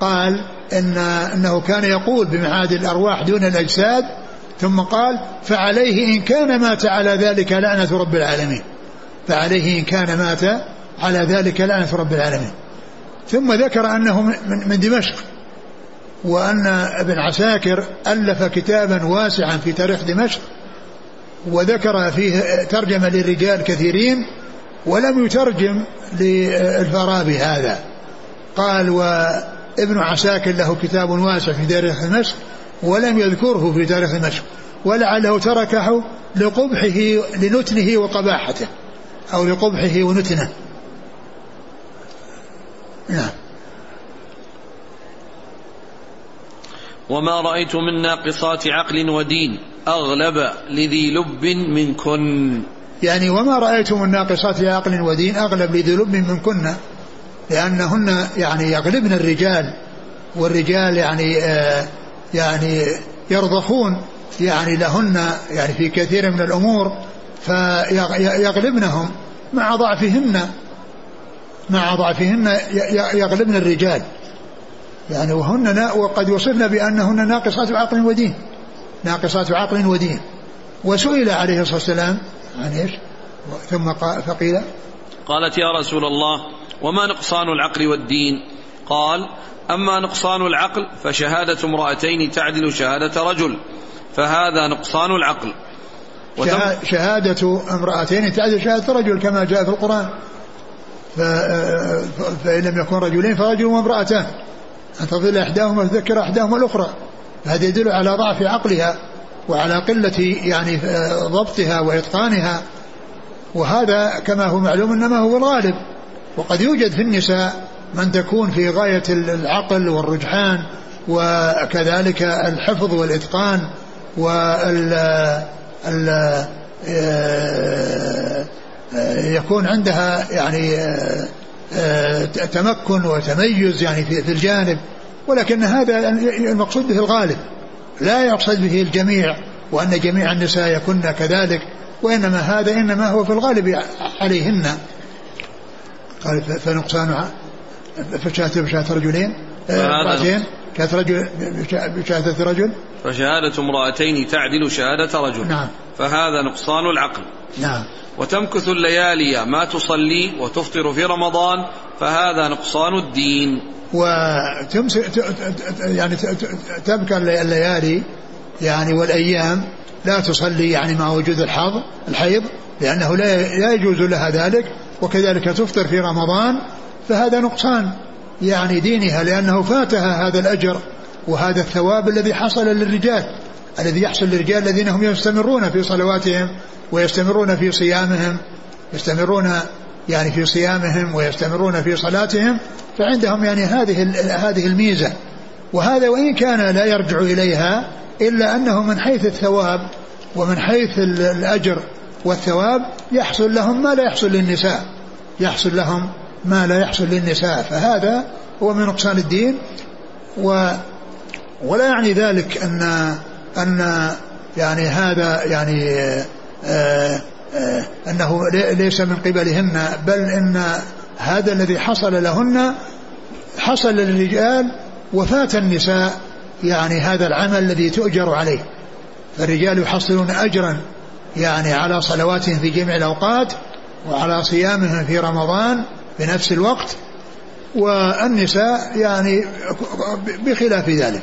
قال إن أنه كان يقول بمعاد الأرواح دون الأجساد ثم قال فعليه إن كان مات على ذلك لعنة رب العالمين. فعليه إن كان مات على ذلك لعنة رب العالمين. ثم ذكر أنه من دمشق. وأن ابن عساكر ألف كتابا واسعا في تاريخ دمشق وذكر فيه ترجمة للرجال كثيرين ولم يترجم للفارابي هذا قال وابن عساكر له كتاب واسع في تاريخ دمشق ولم يذكره في تاريخ دمشق ولعله تركه لقبحه لنتنه وقباحته أو لقبحه ونتنه. نعم.
وما رأيت من ناقصات عقل ودين أغلب لذي لب منكن.
يعني وما رأيت من ناقصات عقل ودين أغلب لذي لب منكن. لأنهن يعني يغلبن الرجال والرجال يعني آه يعني يرضخون يعني لهن يعني في كثير من الأمور فيغلبنهم مع ضعفهن مع ضعفهن يغلبن الرجال. يعني وهن وقد وصفنا بأنهن ناقصات عقل ودين. ناقصات عقل ودين. وسئل عليه الصلاة والسلام عن إيش؟ ثم قال فقيل
قالت يا رسول الله وما نقصان العقل والدين؟ قال أما نقصان العقل فشهادة امرأتين تعدل شهادة رجل فهذا نقصان العقل.
شهادة امرأتين تعدل شهادة رجل كما جاء في القرآن. فإن لم يكن رجلين فرجل وامرأتان. أن تضل إحداهما وتذكر إحداهما الأخرى. هذا يدل على ضعف عقلها وعلى قلة يعني ضبطها وإتقانها. وهذا كما هو معلوم إنما هو الغالب. وقد يوجد في النساء من تكون في غاية العقل والرجحان وكذلك الحفظ والإتقان وال يكون عندها يعني تمكن وتميز يعني في الجانب ولكن هذا المقصود به الغالب. لا يقصد به الجميع وأن جميع النساء يكن كذلك وإنما هذا إنما هو في الغالب عليهن. قال فنقصان فشهادة بشهادة رجلين؟ امرأتين شهادة رجل بشهادة رجل؟
فشهادة امرأتين تعدل شهادة رجل.
نعم.
فهذا نقصان العقل.
نعم.
وتمكث الليالي ما تصلي وتفطر في رمضان فهذا نقصان الدين.
وتمسك يعني تبكى الليالي يعني والأيام لا تصلي يعني مع وجود الحظ الحيض لأنه لا لا يجوز لها ذلك وكذلك تفطر في رمضان فهذا نقصان. يعني دينها لأنه فاتها هذا الأجر وهذا الثواب الذي حصل للرجال الذي يحصل للرجال الذين هم يستمرون في صلواتهم ويستمرون في صيامهم يستمرون يعني في صيامهم ويستمرون في صلاتهم فعندهم يعني هذه هذه الميزة. وهذا وإن كان لا يرجع إليها إلا أنه من حيث الثواب ومن حيث الأجر والثواب يحصل لهم ما لا يحصل للنساء يحصل لهم ما لا يحصل للنساء فهذا هو من نقصان الدين. و ولا يعني ذلك ان أن يعني هذا يعني آآ آآ أنه ليس من قبلهن بل إن هذا الذي حصل لهن حصل للرجال وفات النساء يعني هذا العمل الذي تؤجر عليه. فالرجال يحصلون اجرا يعني على صلواتهم في جميع الأوقات وعلى صيامهم في رمضان بنفس الوقت والنساء يعني بخلاف ذلك.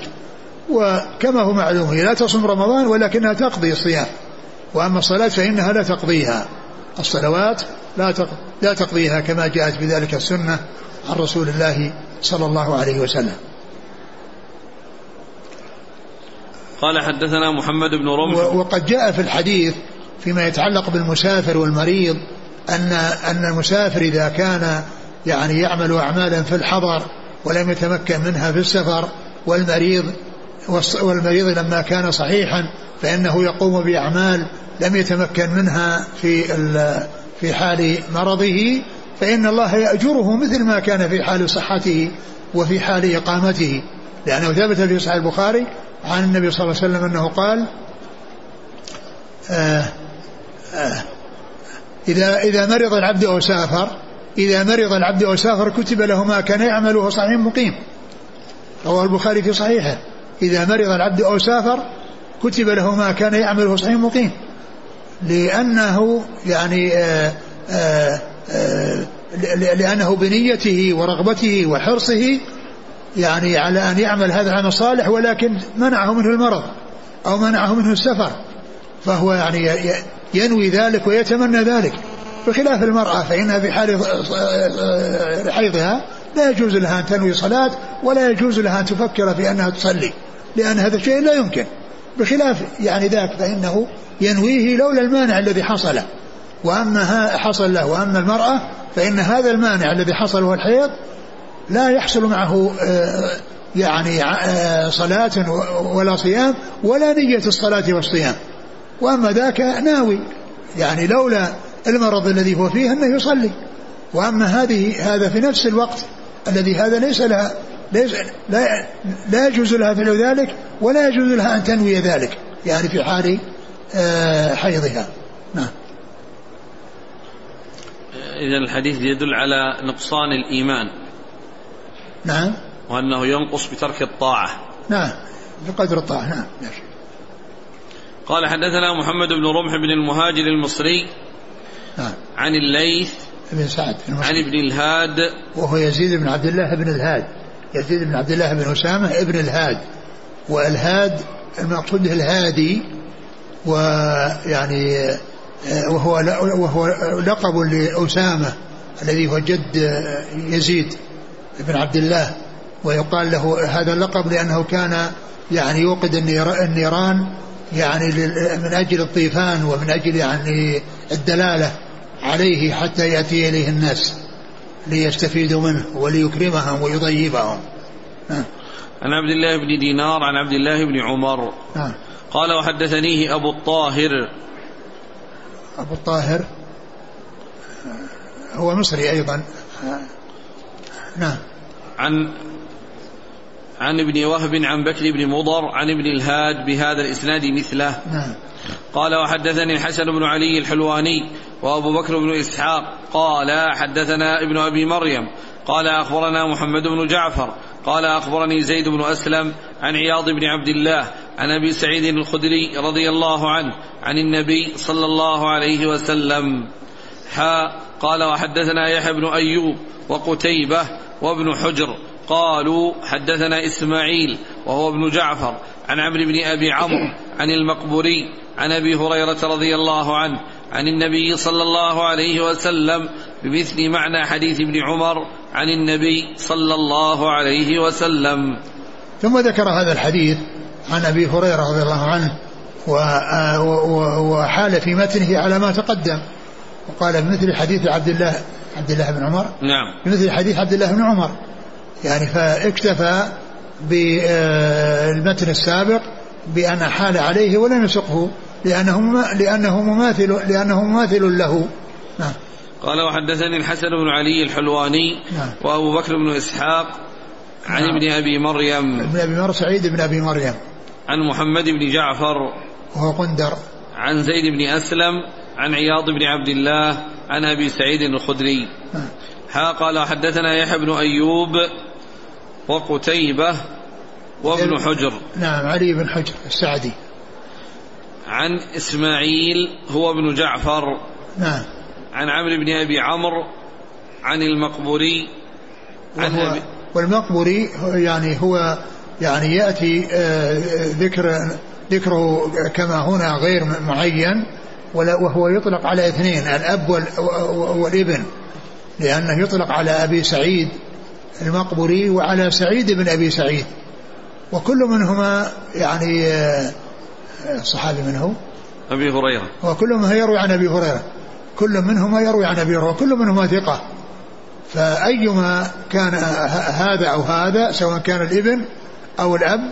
وكما هو معلوم هي لا تصوم رمضان ولكنها تقضي الصيام. وأما الصلاة فإنها لا تقضيها. الصلوات لا لا تقضيها كما جاءت بذلك السنة عن رسول الله صلى الله عليه وسلم.
قال حدثنا محمد بن رمح.
وقد جاء في الحديث فيما يتعلق بالمسافر والمريض أن أن المسافر إذا كان يعني يعمل أعمالا في الحضر ولم يتمكن منها في السفر والمريض والمريض لما كان صحيحا فإنه يقوم بأعمال لم يتمكن منها في في حال مرضه فإن الله يأجره مثل ما كان في حال صحته وفي حال إقامته. لأنه ثبت في صحيح البخاري عن النبي صلى الله عليه وسلم أنه قال آه آه إذا إذا مرض العبد أو سافر إذا مرض العبد أو سافر كتب له ما كان يعمل وهو صحيح مقيم. رواه البخاري في صحيحه. إذا مرض العبد أو سافر كتب له ما كان يعمل وهو صحيح مقيم. لأنه يعني آآ آه، آآ آه، آه، لأنه بنيته ورغبته وحرصه يعني على أن يعمل هذا العمل الصالح ولكن منعه منه المرض أو منعه منه السفر. فهو يعني ينوي ذلك ويتمنى ذلك. بخلاف المرأة فإنها في حال حيضها لا يجوز لها أن تنوي صلاة ولا يجوز لها أن تفكر في أنها تصلي لأن هذا الشيء لا يمكن. بخلاف يعني ذاك فإنه ينويه لولا المانع الذي حصل. وأما حصل له وأما المرأة فإن هذا المانع الذي حصل هو الحيض لا يحصل معه آه، يعني آه، صلاة ولا صيام ولا نية الصلاة والصيام. وأما ذاك ناوي. يعني لولا المرض الذي هو فيه أنه يصلي. وأما هذه هذا في نفس الوقت الذي هذا ليس لها ليس لا, لا يجوز لها فعل ذلك ولا يجوز لها أن تنوي ذلك. يعني في حال آه، حيضها. نعم.
إذا الحديث يدل على نقصان الإيمان.
نعم.
وأنه ينقص بترك الطاعة.
نعم. بقدر الطاعة. نعم. ماشي.
قال حدثنا محمد بن رمح بن المهاجر المصري نعم. عن الليث
بن سعد
عن ابن الهاد.
وهو يزيد بن عبد الله بن الهاد. يزيد بن عبد الله بن أسامة ابن الهاد. والهاد المقصود الهادي ويعني وهو وهو لقب لأسامة الذي هو جد يزيد بن عبد الله. ويقال له هذا اللقب لأنه كان يعني يوقد النيران يعني من أجل الطيفان ومن أجل يعني الدلالة عليه حتى يأتي إليه الناس ليستفيدوا منه وليكرمهم ويطيبهم.
عن عبد الله بن دينار عن عبد الله بن عمر. قال وحدثنيه أبو الطاهر.
أبو الطاهر هو مصري أيضا. نعم.
عن عن ابن وهب عن بكر بن مضر عن ابن الهاد بهذا الإسناد مثله. نعم. قال وحدثني الحسن بن علي الحلواني وأبو بكر بن إسحاق. قال حدثنا ابن أبي مريم. قال أخبرنا محمد بن جعفر. قال أخبرني زيد بن أسلم عن عياض بن عبد الله عن أبي سعيد الخدري رضي الله عنه عن النبي صلى الله عليه وسلم. حا قال وحدثنا يحيى بن أيوب وقتيبة وابن حجر قالوا حدثنا إسماعيل وهو ابن جعفر عن عمرو بن أبي عمرو عن المقبوري عن أبي هريرة رضي الله عنه عن النبي صلى الله عليه وسلم بمثل معنى حديث ابن عمر عن النبي صلى الله عليه وسلم.
ثم ذكر هذا الحديث عن أبي هريرة رضي الله عنه وحال في متنه على ما تقدم. وقال بمثل حديث عبد الله عبد الله بن عمر.
نعم.
بمثل حديث عبد الله بن عمر. يعني فاكتفى بالمتن السابق بأن حال عليه ولم يسقه لأنه لأنه مماثل لأنه مماثل له. نعم.
قال وحدثني الحسن بن علي الحلواني نعم. وأبو بكر بن إسحاق عن نعم. ابن أبي مريم.
ابن أبي مريم سعيد بن أبي مريم.
عن محمد بن جعفر.
وهو قندر.
عن زيد بن أسلم عن عياض بن عبد الله عن أبي سعيد الخدري. نعم. ها قال حدثنا يحيى بن أيوب وقتيبة وابن حجر.
نعم علي بن حجر السعدي.
عن إسماعيل هو ابن جعفر.
نعم.
عن عمرو بن أبي عمرو عن المقبوري.
عن أبي والمقبوري يعني هو يعني يأتي آه، ذكر ذكره كما هنا غير معين وهو يطلق على اثنين الأب والابن. لأنه يطلق على أبي سعيد المقبري وعلى سعيد بن أبي سعيد. وكل منهما يعني آه، الصحابي من هو؟
أبي هريرة.
وكل منهما يروي عن أبي هريرة. كل منهما يروي عن أبي هريرة. وكل منهما ثقة. فأيما كان هذا أو هذا سواء كان الإبن أو الأب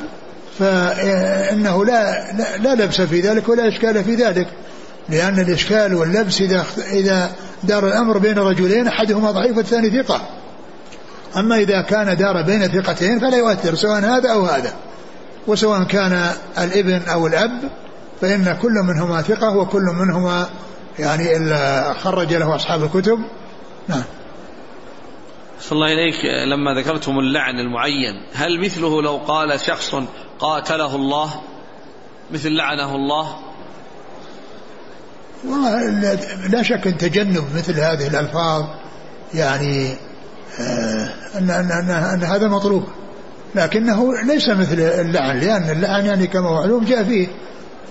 فإنه لا, لا, لا لبس في ذلك ولا إشكال في ذلك. لأن الإشكال واللبس إذا إذا دار الأمر بين رجلين أحدهما ضعيف والثاني ثقة. أما إذا كان دار بين ثقتين فلا يؤثر سواء هذا أو هذا. وسواء كان الإبن أو الأب فإن كل منهما ثقة وكل منهما يعني خرج له أصحاب الكتب. نعم.
صلى الله إليك لما ذكرتم اللعن المعين هل مثله لو قال شخص قاتله الله مثل لعنه الله
والله لا شك إن تجنب مثل هذه الألفاظ يعني آه، ان ان ان, أن هذا مطلوب لكنه ليس مثل اللعن لأن اللعن يعني كما هو معلوم جاء فيه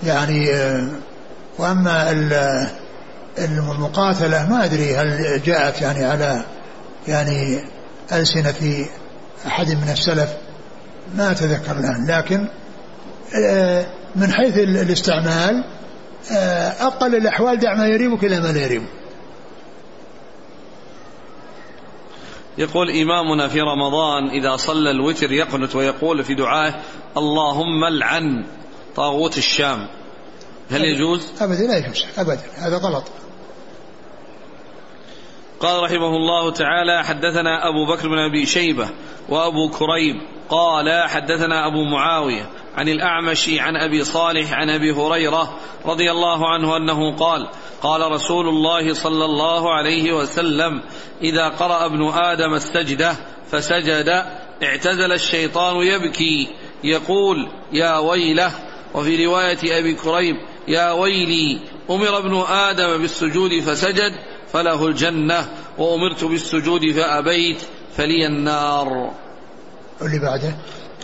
يعني آه، وأما المقاتلة ما أدري هل جاءت يعني على يعني ألسنة أحد من السلف ما أتذكر الآن. لكن آه، من حيث الاستعمال أقل الأحوال دع ما يريبك إلى ما لا يريبك
يقول إمامنا في رمضان إذا صلى الوتر يقنت ويقول في دعائه اللهم العن طاغوت الشام. هل يجوز؟
أبدا لا يجوز. أبدا. هذا غلط.
قال رحمه الله تعالى حدثنا أبو بكر بن أبي شيبة وأبو كريب قال حدثنا أبو معاوية عن الأعمش عن أبي صالح عن أبي هريرة رضي الله عنه أنه قال قال رسول الله صلى الله عليه وسلم إذا قرأ ابن آدم السجدة فسجد اعتزل الشيطان يبكي يقول يا ويله. وفي رواية أبي كريب يا ويلي أمر ابن آدم بالسجود فسجد فله الجنة. وأمرت بالسجود فأبيت فلي النار.
اللي بعده.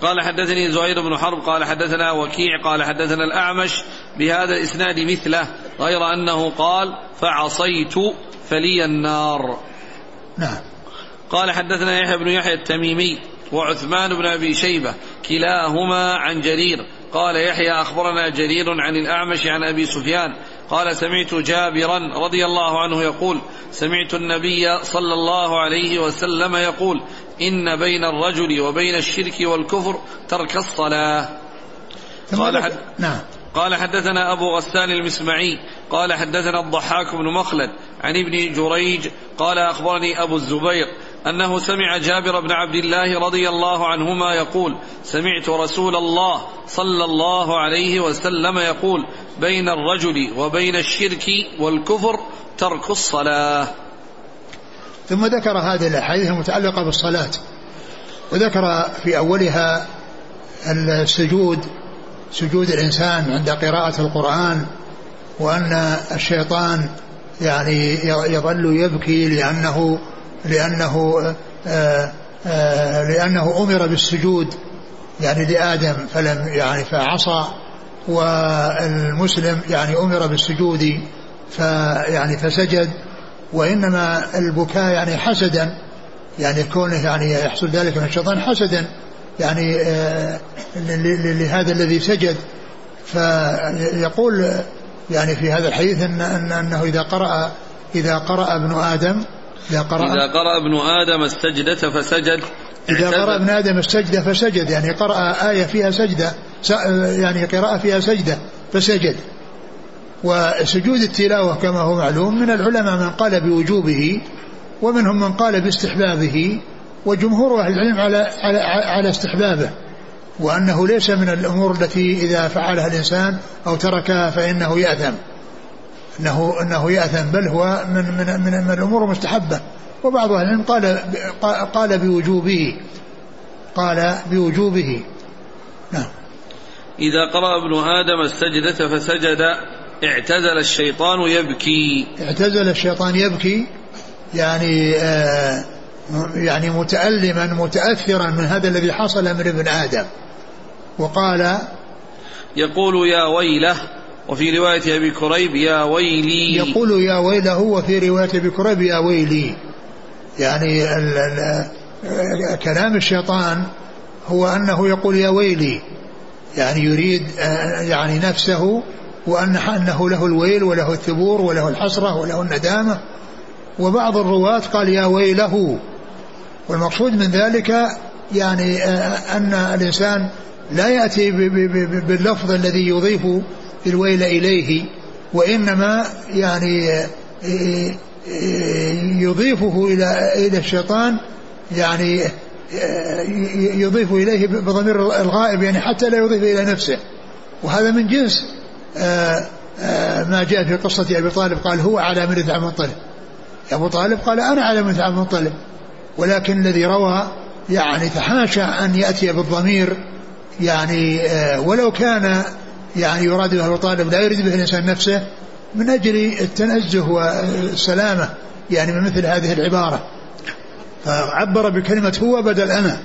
قال حدثني زهير بن حرب قال حدثنا وكيع قال حدثنا الأعمش بهذا الإسناد مثله غير أنه قال فعصيت فلي النار.
نعم.
قال حدثنا يحيى بن يحيى التميمي وعثمان بن أبي شيبة كلاهما عن جرير. قال يحيى أخبرنا جرير عن الأعمش عن أبي سفيان. قال سمعت جابرا رضي الله عنه يقول سمعت النبي صلى الله عليه وسلم يقول إن بين الرجل وبين الشرك والكفر ترك الصلاة.
قال حد... نعم.
قال حدثنا أبو غسان المسمعي قال حدثنا الضحاك بن مخلد عن ابن جريج قال أخبرني أبو الزبير أنه سمع جابر بن عبد الله رضي الله عنهما يقول سمعت رسول الله صلى الله عليه وسلم يقول بين الرجل وبين الشرك والكفر ترك الصلاة.
ثم ذكر هذه الأحاديث المتعلقة بالصلاة وذكر في أولها السجود سجود الإنسان عند قراءة القرآن وأن الشيطان يعني يظل يبكي لأنه لأنه لأنه أمر بالسجود يعني لآدم فلم يعني فعصى والمسلم يعني أمر بالسجود فيعني فسجد وإنما البكاء يعني حسدا يعني كونه يعني يحصل ذلك من الشيطان حسدا يعني لهذا الذي سجد. فيقول يعني في هذا الحديث إن أنه إذا قرأ إذا قرأ ابن آدم
إذا قرأ, إذا قرأ ابن آدم السجدة فسجد
إذا قرأ ابن آدم السجدة فسجد يعني قرأ آية فيها سجدة يعني قراءة فيها سجدة فسجد. وسجود التلاوة كما هو معلوم من العلماء من قال بوجوبه ومنهم من قال باستحبابه وجمهور أهل العلم على على على استحبابه وأنه ليس من الأمور التي إذا فعلها الإنسان أو تركها فإنه يأثم. إنه إنه يأثم بل هو من من من, من الأمور المستحبة. وبعض أهل العلم قال قال بوجوبه قال بوجوبه. نعم.
إذا قرأ ابن آدم السجدة فسجد اعتزل الشيطان يبكي.
اعتزل الشيطان يبكي يعني آه يعني متألما متأثرا من هذا الذي حصل من ابن آدم. وقال
يقول يا ويله وفي رواية أبي كريب يا ويلي.
يقول يا ويله وفي رواية أبي كريب يا ويلي. يعني ال ال كلام الشيطان هو أنه يقول يا ويلي. يعني يريد آه، يعني نفسه وأن أنه له الويل وله الثبور وله الحسرة وله الندامة. وبعض الرواة قال يا ويله. والمقصود من ذلك يعني آه، أن الإنسان لا يأتي باللفظ الذي يضيف الويل إليه وإنما يعني آه، يضيفه إلى إلى الشيطان يعني يضيف إليه بضمير الغائب يعني حتى لا يضيف إلى نفسه. وهذا من جنس آه، آه، ما جاء في قصة أبي طالب قال هو على من عبد المطلب. أبو طالب قال أنا على من عبد المطلب. ولكن الذي روى يعني تحاشى أن يأتي بالضمير يعني آه، ولو كان يعني يراد به أبو طالب لا يريد به الإنسان نفسه من أجل التنزه والسلامة يعني من مثل هذه العبارة. فعبر بكلمة هو بدل أنا.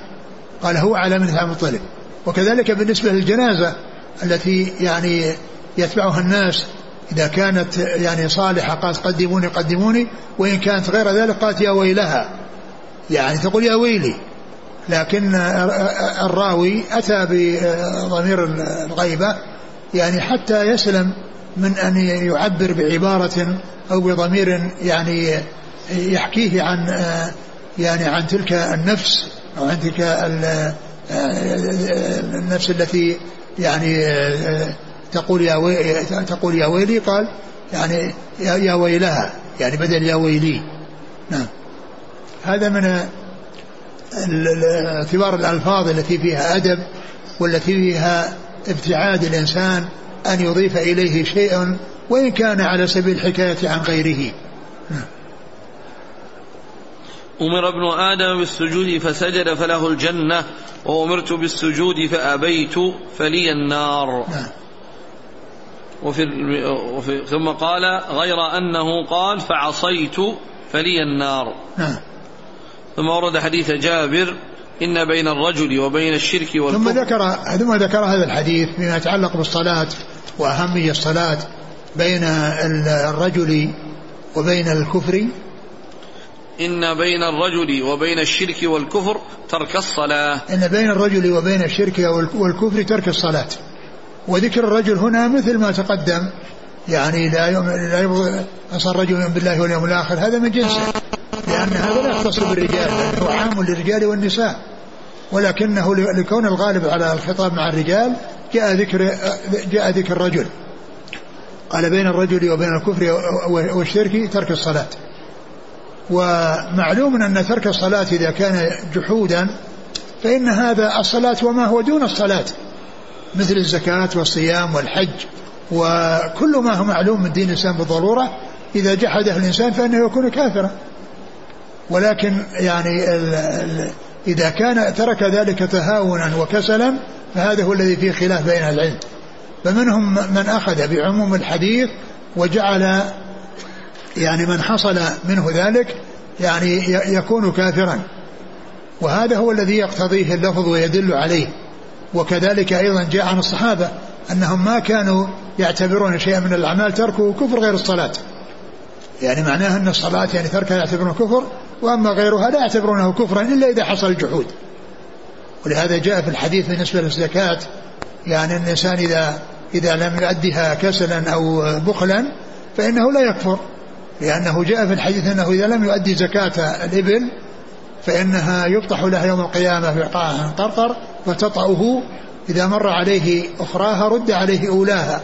قال هو على من عبد المطلب. وكذلك بالنسبة للجنازة التي يعني يتبعها الناس. إذا كانت يعني صالحة قالت قدموني قدموني. وإن كانت غير ذلك قالت يا ويلها. يعني تقول يا ويلي. لكن الراوي أتى بضمير الغيبة. يعني حتى يسلم من أن يعبر بعبارة أو بضمير يعني يحكيه عن يعني عن تلك النفس أو عن تلك النفس التي يعني تقول يا وي تقول يا ويلي قال يعني يا ويلها يعني بدل يا ويلي. نعم. هذا من اعتبار الألفاظ التي فيها أدب والتي فيها ابتعاد الإنسان أن يضيف إليه شيئا وإن كان على سبيل الحكاية عن غيره. نعم.
أمر ابن آدم بالسجود فسجد فله الجنة وأمرت بالسجود فأبيت فلي النار. نعم. وفي, وفي ثم قال غير أنه قال فعصيت فلي النار.
نعم.
ثم ورد حديث جابر إن بين الرجل وبين الشرك والكفر. ثم
ذكر ثم ذكر هذا الحديث فيما يتعلق بالصلاة وأهمية الصلاة بين الرجل وبين الكفر.
إن بين الرجل وبين الشرك والكفر ترك الصلاة.
إن بين الرجل وبين الشرك والكفر ترك الصلاة. وذكر الرجل هنا مثل ما تقدم. يعني لا يوم لا أصل رجل بالله واليوم الآخر. هذا من جنسه. لأن هذا لا يختص بالرجال هو عام للرجال والنساء. ولكنه لكون الغالب على الخطاب مع الرجال جاء ذكر جاء ذكر الرجل. قال بين الرجل وبين الكفر والشرك ترك الصلاة. ومعلوم أن ترك الصلاة إذا كان جحودا فإن هذا الصلاة وما هو دون الصلاة. مثل الزكاة والصيام والحج وكل ما هو معلوم من دين الإسلام بالضرورة إذا جحده الإنسان فإنه يكون كافرا. ولكن يعني ال ال إذا كان ترك ذلك تهاونا وكسلا فهذا هو الذي فيه خلاف بين العلم. فمنهم من أخذ بعموم الحديث وجعل يعني من حصل منه ذلك يعني يكون كافرا. وهذا هو الذي يقتضيه اللفظ ويدل عليه. وكذلك أيضا جاء عن الصحابة أنهم ما كانوا يعتبرون شيئا من الأعمال تركه كفر غير الصلاة. يعني معناه أن الصلاة يعني تركها يعتبرونه كفر وأما غيرها لا يعتبرونه كفرا إلا إذا حصل الجحود ولهذا جاء في الحديث بالنسبة للزكاة يعني الإنسان إذا إذا لم يؤدها كسلا أو بخلا فإنه لا يكفر. لأنه جاء في الحديث أنه إذا لم يؤدي زكاة الإبل فإنها يفتح لها يوم القيامة في قاعها قرقر وتطأه إذا مر عليه أخراها رد عليه أولاها.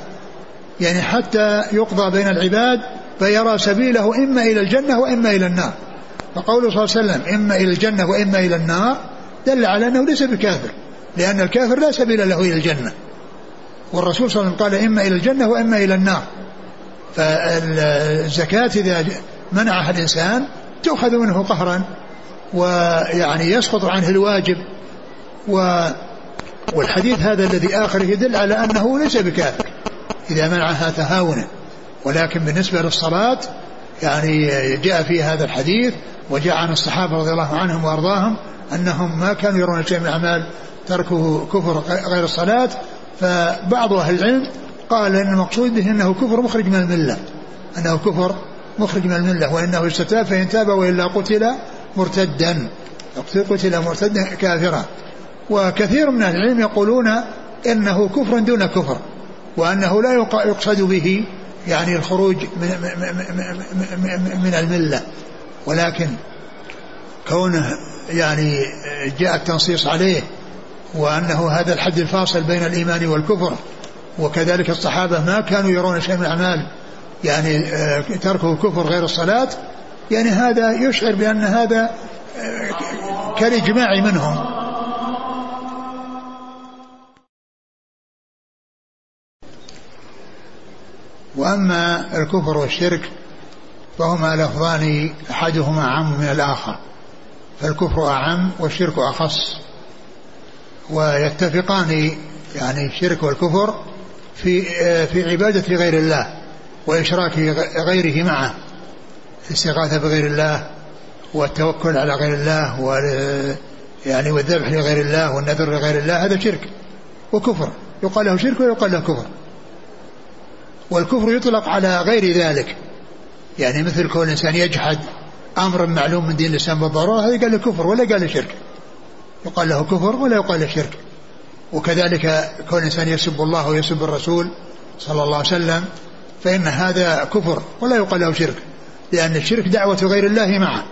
يعني حتى يقضى بين العباد فيرى سبيله إما إلى الجنة وإما إلى النار. فقوله صلى الله عليه وسلم إما إلى الجنة وإما إلى النار دل على أنه ليس بكافر لأن الكافر لا سبيل له إلى الجنة. والرسول صلى الله عليه وسلم قال إما إلى الجنة وإما إلى النار. فالزكاة إذا منعها الإنسان تؤخذ منه قهرا ويعني يسقط عنه الواجب. و والحديث هذا الذي آخره يدل على أنه ليس بكافر إذا منعها تهاونا ولكن بالنسبة للصلاة يعني جاء في هذا الحديث وجاء عن الصحابة رضي الله عنهم وأرضاهم أنهم ما كانوا يرون شيء من الأعمال تركه كفر غير الصلاة. فبعض أهل العلم قال أن المقصود به أنه كفر مخرج من الملة. أنه كفر مخرج من الملة وإنه استتاب فإن تاب وإلا قتل مرتدا. قتل مرتدا كافرا. وكثير من أهل العلم يقولون إنه كفر دون كفر وأنه لا يقصد به يعني الخروج من, من الملة ولكن كونه يعني جاء التنصيص عليه وأنه هذا الحد الفاصل بين الإيمان والكفر وكذلك الصحابة ما كانوا يرون شيء من الأعمال يعني آه، تركه كفر غير الصلاة يعني هذا يشعر بأن هذا آه، كالإجماع منهم وأما الكفر والشرك فهما لفظان أحدهما أعم من الآخر. فالكفر أعم والشرك أخص. ويتفقان يعني الشرك والكفر في في عبادة غير الله وإشراك غيره معه. الاستغاثة بغير الله والتوكل على غير الله يعني والذبح لغير الله والنذر لغير الله هذا شرك وكفر. يقال له شرك ويقال له كفر. والكفر يطلق على غير ذلك. يعني مثل كون الإنسان يجحد أمر معلوم من دين الإسلام بالضرورة هذا قال له كفر ولا قال له شرك. يقال له كفر ولا يقال له شرك. وكذلك كون الإنسان يسب الله ويسب الرسول صلى الله عليه وسلم فإن هذا كفر ولا يقال له شرك لأن الشرك دعوة غير الله معه.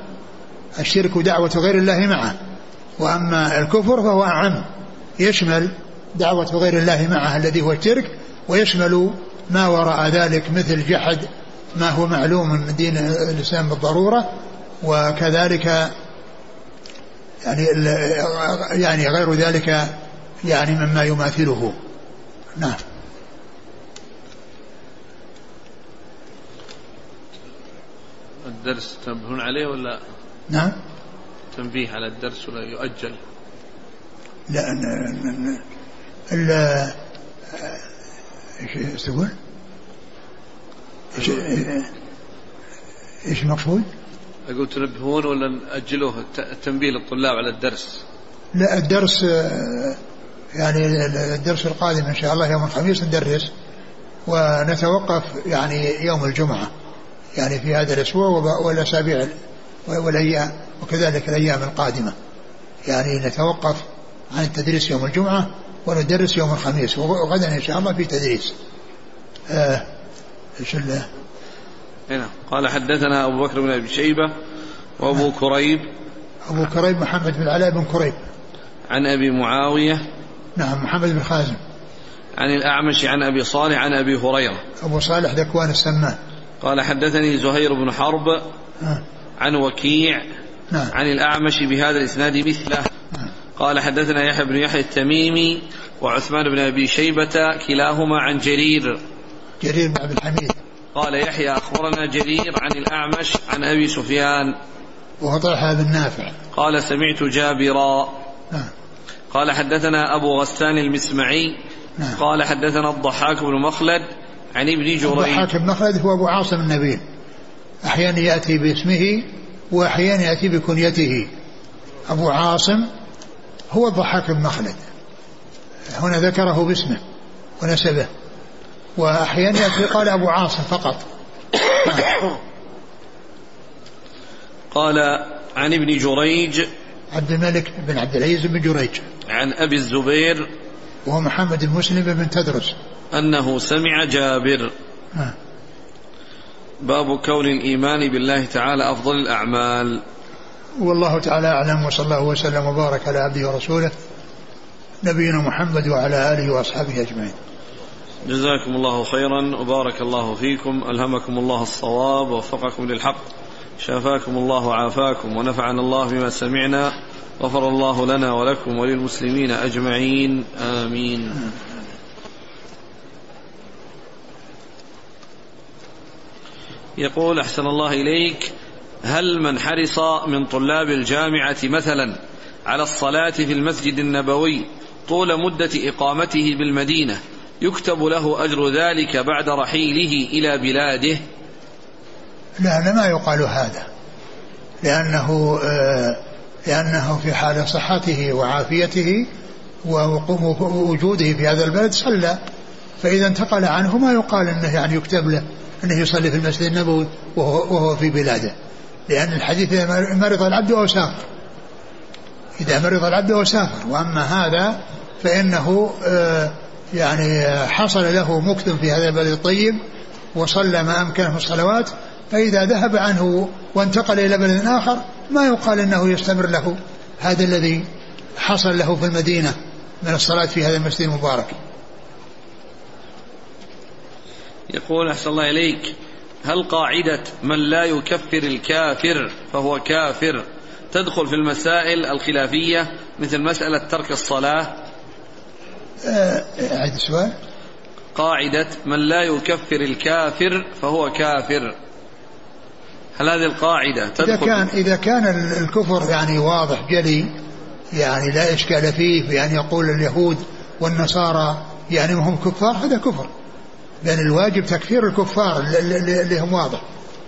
الشرك دعوة غير الله معه. وأما الكفر فهو أعم. يشمل دعوة غير الله معه الذي هو الشرك ويشمل ما وراء ذلك مثل جحد ما هو معلوم من دين الإسلام بالضرورة وكذلك يعني يعني غير ذلك يعني مما يماثله. نعم.
الدرس تنبهون عليه ولا؟
نعم.
تنبيه على الدرس ولا يؤجل؟
لا لا إيش تقول؟ إيش إيش المقصود؟
أقول تنبهون ولا نأجلوه التنبيه للطلاب على الدرس؟
لا الدرس يعني الدرس القادم إن شاء الله يوم الخميس ندرس ونتوقف يعني يوم الجمعة يعني في هذا الأسبوع والأسابيع والأيام وكذلك الأيام القادمة يعني نتوقف عن التدريس يوم الجمعة وندرس يوم الخميس وغدا إن شاء الله في تدريس آه إيش
هنا نعم. قال حدثنا أبو بكر بن أبي شيبة وأبو نعم. كريب
أبو كريب محمد بن علاء بن كريب
عن أبي معاوية
نعم محمد بن خازم
عن الأعمش عن أبي صالح عن أبي هريرة
أبو صالح ذكوان السمان
قال حدثني زهير بن حرب نعم. عن وكيع نعم. عن الأعمش بهذا الإسناد مثله. قال حدثنا يحيى بن يحيى التميمي وعثمان بن أبي شيبة كلاهما عن جرير.
جرير بن عبد الحميد.
قال يحيى أخبرنا جرير عن الأعمش عن أبي سفيان.
وهو طلحه بن نافع
قال سمعت جابرا. نعم. قال حدثنا أبو غسان المسمعي. نعم. قال حدثنا الضحاك بن مخلد عن ابن جريج
الضحاك بن مخلد هو أبو عاصم النبيل. أحيانا يأتي باسمه وأحيانا يأتي بكنيته. أبو عاصم هو الضحاك بن مخلد هنا ذكره باسمه ونسبه. وأحيانا يأتي قال أبو عاصم فقط.
قال عن ابن جريج.
عبد الملك بن عبد العزيز بن جريج.
عن أبي الزبير.
وهو محمد المسلم بن تدرس.
أنه سمع جابر. باب كون الإيمان بالله تعالى أفضل الأعمال.
والله تعالى أعلم وصلى الله وسلم وبارك على عبده ورسوله نبينا محمد وعلى آله وأصحابه أجمعين.
جزاكم الله خيرا وبارك الله فيكم ألهمكم الله الصواب ووفقكم للحق شافاكم الله وعافاكم ونفعنا الله بما سمعنا غفر الله لنا ولكم وللمسلمين أجمعين آمين. يقول أحسن الله إليك هل من حرص من طلاب الجامعة مثلا على الصلاة في المسجد النبوي طول مدة إقامته بالمدينة يكتب له أجر ذلك بعد رحيله إلى بلاده؟
لا ما يقال هذا لأنه آه، لأنه في حال صحته وعافيته ووجوده في هذا البلد صلى. فإذا انتقل عنه ما يقال أنه يعني يكتب له أنه يصلي في المسجد النبوي وهو, وهو في بلاده. لأن الحديث مرض العبد أو سافر. إذا مرض العبد وسافر وأما هذا فإنه آه، يعني حصل له مكث في هذا البلد الطيب وصلى ما أمكنه الصلوات فإذا ذهب عنه وانتقل إلى بلد آخر ما يقال أنه يستمر له. هذا الذي حصل له في المدينة من الصلاة في هذا المسجد المبارك.
يقول أحسن الله إليك. هل قاعدة من لا يكفر الكافر فهو كافر تدخل في المسائل الخلافية مثل مسألة ترك الصلاة؟
آه، أعد السؤال
قاعدة من لا يكفر الكافر فهو كافر. هل هذه القاعدة
تدخل إذا كان إذا كان الكفر يعني واضح جلي يعني لا إشكال فيه بأن يقول اليهود والنصارى يعني هم كفار هذا كفر. لأن الواجب تكفير الكفار اللي هم واضح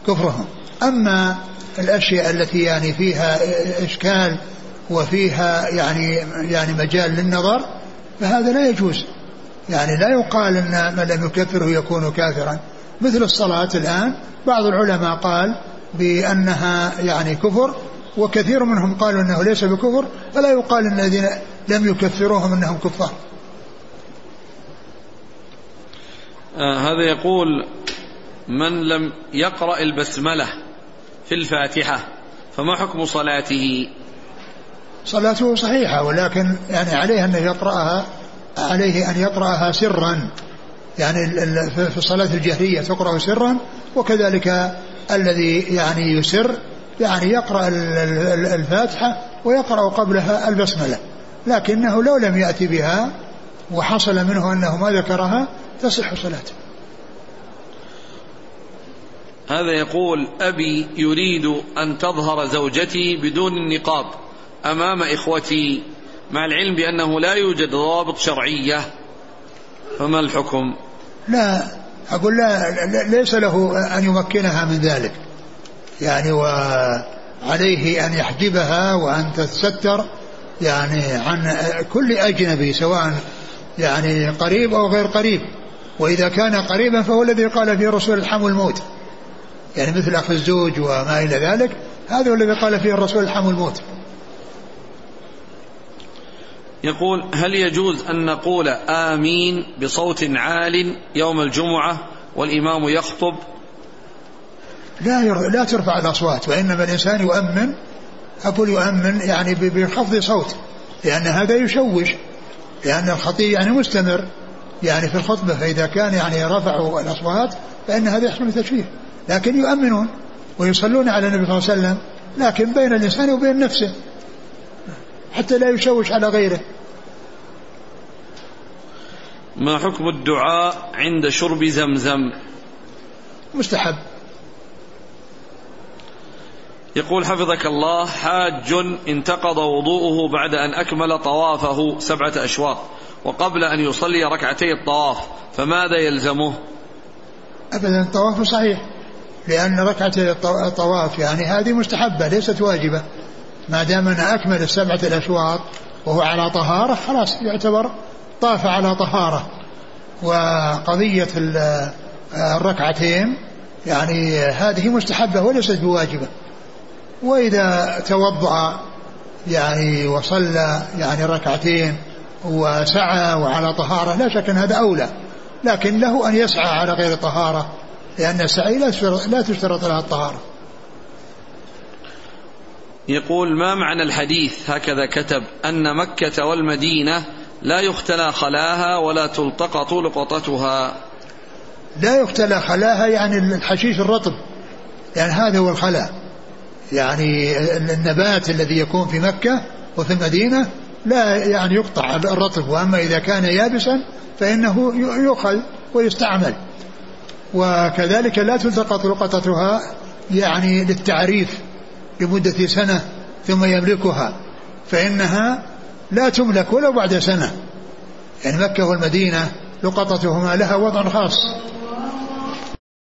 كفرهم. أما الأشياء التي يعني فيها إشكال وفيها يعني يعني مجال للنظر فهذا لا يجوز. يعني لا يقال إن من لم يكفره يكون كافرا. مثل الصلاة الآن بعض العلماء قال بأنها يعني كفر وكثير منهم قالوا أنه ليس بكفر فلا يقال أن الذين لم يكفروهم أنهم كفار
آه هذا يقول من لم يقرأ البسملة في الفاتحة فما حكم صلاته؟
صلاته صحيحة ولكن يعني عليه أن يقرأها عليه أن يقرأها سرا. يعني في الصلاة الجهرية تقرأ سرا وكذلك الذي يعني يسر يعني يقرأ الفاتحة ويقرأ قبلها البسملة. لكنه لو لم يأتي بها وحصل منه أنه ما ذكرها تصح صلاته.
هذا يقول أبي يريد أن تظهر زوجتي بدون النقاب أمام إخوتي مع العلم بأنه لا يوجد ضوابط شرعية فما الحكم؟
لا أقول لا ليس له أن يمكنها من ذلك. يعني وعليه أن يحجبها وأن تتستر يعني عن كل أجنبي سواء يعني قريب أو غير قريب. وإذا كان قريبا فهو الذي قال فيه الرسول الحم الموت. يعني مثل أخ الزوج وما إلى ذلك هذا هو الذي قال فيه الرسول الحم الموت.
يقول هل يجوز أن نقول آمين بصوت عال يوم الجمعة والإمام يخطب؟
لا لا ترفع الأصوات وإنما الإنسان يؤمن أقول يؤمن يعني بخفض صوت لأن هذا يشوش لأن الخطيب يعني مستمر. يعني في الخطبة فإذا كان يعني رفعوا الأصوات فإن هذا يحصل تشويه لكن يؤمنون ويصلون على النبي صلى الله عليه وسلم لكن بين الإنسان وبين نفسه حتى لا يشوش على غيره.
ما حكم الدعاء عند شرب زمزم؟
مستحب.
يقول حفظك الله حاج انتقض وضوءه بعد أن أكمل طوافه سبعة أشواط وقبل أن يصلي ركعتي الطواف فماذا يلزمه؟
أبدا الطواف صحيح لأن ركعتي الطواف يعني هذه مستحبة ليست واجبة. ما دام أنه أكمل السبعة الأشواط وهو على طهارة خلاص يعتبر طاف على طهارة. وقضية الركعتين يعني هذه مستحبة وليست بواجبة. وإذا توضأ يعني وصلى يعني ركعتين وسعى وعلى طهارة لا شك أن هذا أولى. لكن له أن يسعى على غير طهارة لأن السعي لا تشترط لها الطهارة.
يقول ما معنى الحديث؟ هكذا كتب أن مكة والمدينة لا يختلى خلاها ولا تلتقط لقطتها
لا يختلى خلاها يعني الحشيش الرطب يعني هذا هو الخلا يعني النبات الذي يكون في مكة وفي المدينة لا يعني يقطع الرطب وأما إذا كان يابسا فإنه يؤخذ ويستعمل. وكذلك لا تلتقط لقطتها يعني للتعريف لمدة سنة ثم يملكها فإنها لا تملك ولو بعد سنة. يعني مكة والمدينة لقطتهما لها وضع خاص.